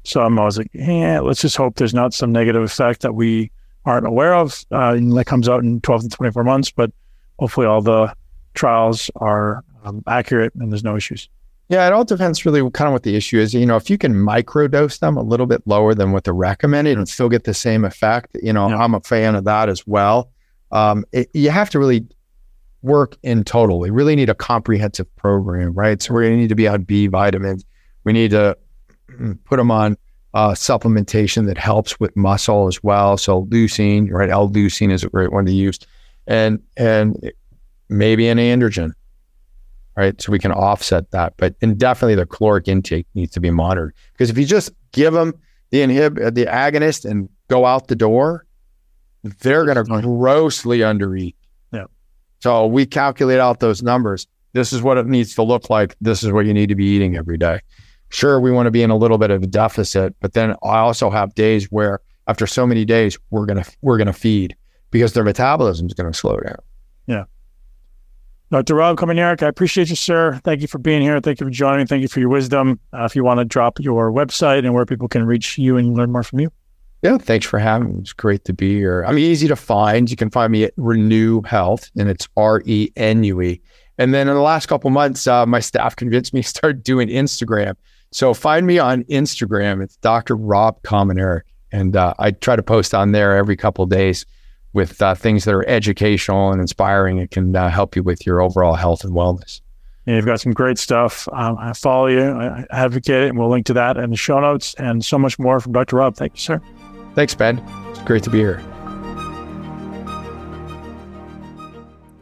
So I'm always like, yeah, let's just hope there's not some negative effect that we aren't aware of uh, and that comes out in 12 to 24 months. But hopefully all the trials are um, accurate and there's no issues. Yeah, it all depends really kind of what the issue is. You know, if you can microdose them a little bit lower than what they're recommended and still get the same effect, you know, yeah. I'm a fan of that as well um, it, you have to really work in total. We really need a comprehensive program, right? So we're going to need to be on B vitamins. We need to put them on uh, supplementation that helps with muscle as well. So leucine, right? L-leucine is a great one to use, and and maybe an androgen, right? So we can offset that. But and definitely the caloric intake needs to be monitored because if you just give them the inhib the agonist and go out the door, they're going to grossly undereat. Yeah. So we calculate out those numbers. This is what it needs to look like. This is what you need to be eating every day. Sure, we want to be in a little bit of a deficit, but then I also have days where after so many days we're gonna we're gonna feed because their metabolism is going to slow down. Yeah. Dr. Rob Kominiarek, I appreciate you, sir. Thank you for being here. Thank you for joining. Thank you for your wisdom. Uh, if you want to drop your website and where people can reach you and learn more from you. Yeah, thanks for having me. It's great to be here. I'm easy to find. You can find me at Renue Health, and it's R E N U E. And then in the last couple months, uh, my staff convinced me to start doing Instagram. So find me on Instagram. It's Dr. Rob Kominiarek. And uh, I try to post on there every couple days with uh, things that are educational and inspiring It can uh, help you with your overall health and wellness. Yeah, you've got some great stuff. Um, I follow you, I advocate it, and we'll link to that in the show notes and so much more from Dr. Rob. Thank you, sir. Thanks, Ben. It's great to be here.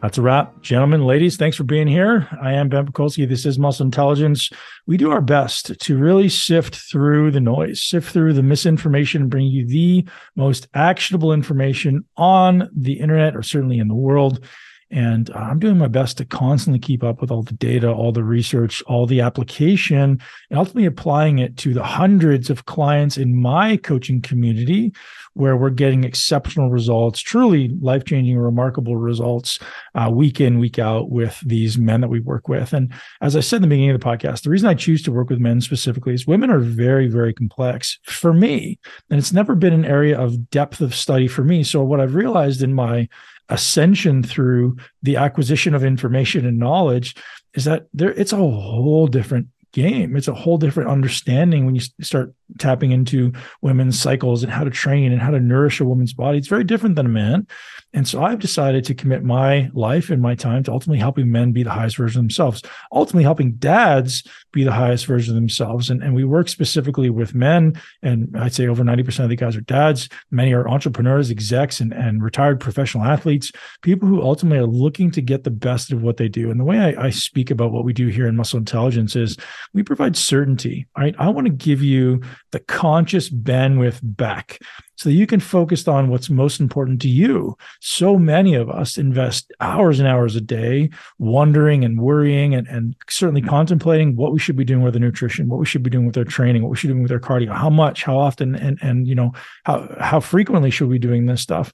That's a wrap. Gentlemen, ladies, thanks for being here. I am Ben Pakulski. This is Muscle Intelligence. We do our best to really sift through the noise, sift through the misinformation, and bring you the most actionable information on the internet or certainly in the world. And uh, I'm doing my best to constantly keep up with all the data, all the research, all the application, and ultimately applying it to the hundreds of clients in my coaching community where we're getting exceptional results, truly life changing, remarkable results uh, week in, week out with these men that we work with. And as I said in the beginning of the podcast, the reason I choose to work with men specifically is women are very, very complex for me. And it's never been an area of depth of study for me. So, what I've realized in my ascension through the acquisition of information and knowledge is that there it's a whole different game. It's a whole different understanding when you start tapping into women's cycles and how to train and how to nourish a woman's body. It's very different than a man. And so I've decided to commit my life and my time to ultimately helping men be the highest version of themselves, ultimately helping dads be the highest version of themselves. And, and we work specifically with men. And I'd say over 90% of the guys are dads. Many are entrepreneurs, execs, and, and retired professional athletes, people who ultimately are looking to get the best of what they do. And the way I, I speak about what we do here in Muscle Intelligence is we provide certainty. Right. I want to give you the conscious bandwidth back so that you can focus on what's most important to you. So many of us invest hours and hours a day wondering and worrying and, and certainly contemplating what we should be doing with our nutrition, what we should be doing with our training, what we should be doing with our cardio, how much, how often, and and you know, how how frequently should we be doing this stuff.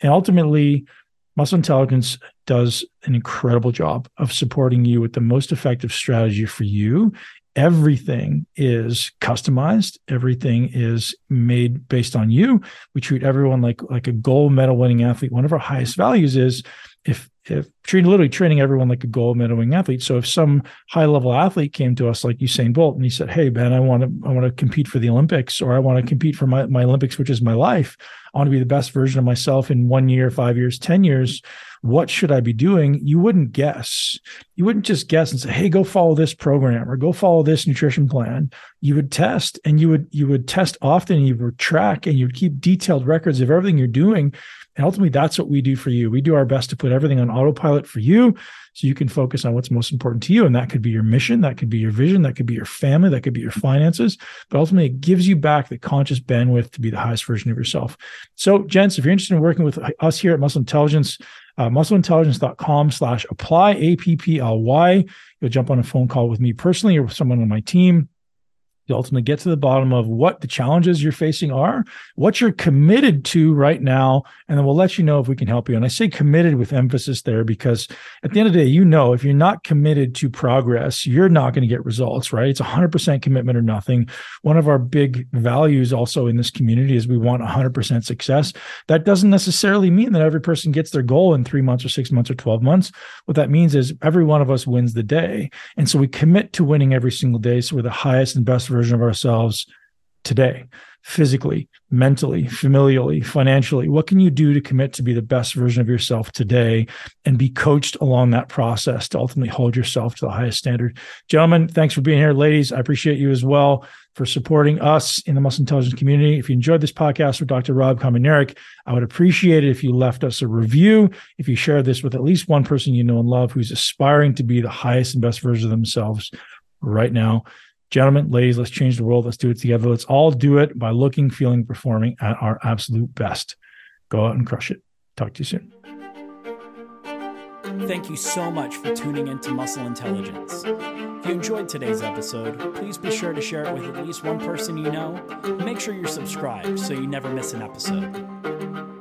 And ultimately, muscle intelligence does an incredible job of supporting you with the most effective strategy for you everything is customized. Everything is made based on you. We treat everyone like like a gold medal winning athlete. One of our highest values is if if treating literally training everyone like a gold medal winning athlete. So if some high level athlete came to us like Usain Bolt and he said, Hey Ben, I want to I want to compete for the Olympics or I want to compete for my, my Olympics, which is my life. I want to be the best version of myself in one year, five years, 10 years. What should I be doing? You wouldn't guess. You wouldn't just guess and say, Hey, go follow this program or go follow this nutrition plan. You would test and you would, you would test often. You would track and you'd keep detailed records of everything you're doing. And ultimately, that's what we do for you. We do our best to put everything on autopilot for you so you can focus on what's most important to you. And that could be your mission, that could be your vision, that could be your family, that could be your finances. But ultimately, it gives you back the conscious bandwidth to be the highest version of yourself. So, gents, if you're interested in working with us here at Muscle Intelligence, uh, muscleintelligence.com slash apply, A P P L Y. You'll jump on a phone call with me personally or with someone on my team ultimately get to the bottom of what the challenges you're facing are, what you're committed to right now, and then we'll let you know if we can help you. And I say committed with emphasis there because at the end of the day, you know, if you're not committed to progress, you're not going to get results, right? It's 100% commitment or nothing. One of our big values also in this community is we want 100% success. That doesn't necessarily mean that every person gets their goal in three months or six months or 12 months. What that means is every one of us wins the day. And so we commit to winning every single day. So we're the highest and best version of ourselves today physically, mentally, familially, financially? What can you do to commit to be the best version of yourself today and be coached along that process to ultimately hold yourself to the highest standard? Gentlemen, thanks for being here. Ladies, I appreciate you as well for supporting us in the muscle intelligence community. If you enjoyed this podcast with Dr. Rob Kominiarek, I would appreciate it if you left us a review, if you share this with at least one person you know and love who's aspiring to be the highest and best version of themselves right now. Gentlemen, ladies, let's change the world. Let's do it together. Let's all do it by looking, feeling, performing at our absolute best. Go out and crush it. Talk to you soon. Thank you so much for tuning into Muscle Intelligence. If you enjoyed today's episode, please be sure to share it with at least one person you know. Make sure you're subscribed so you never miss an episode.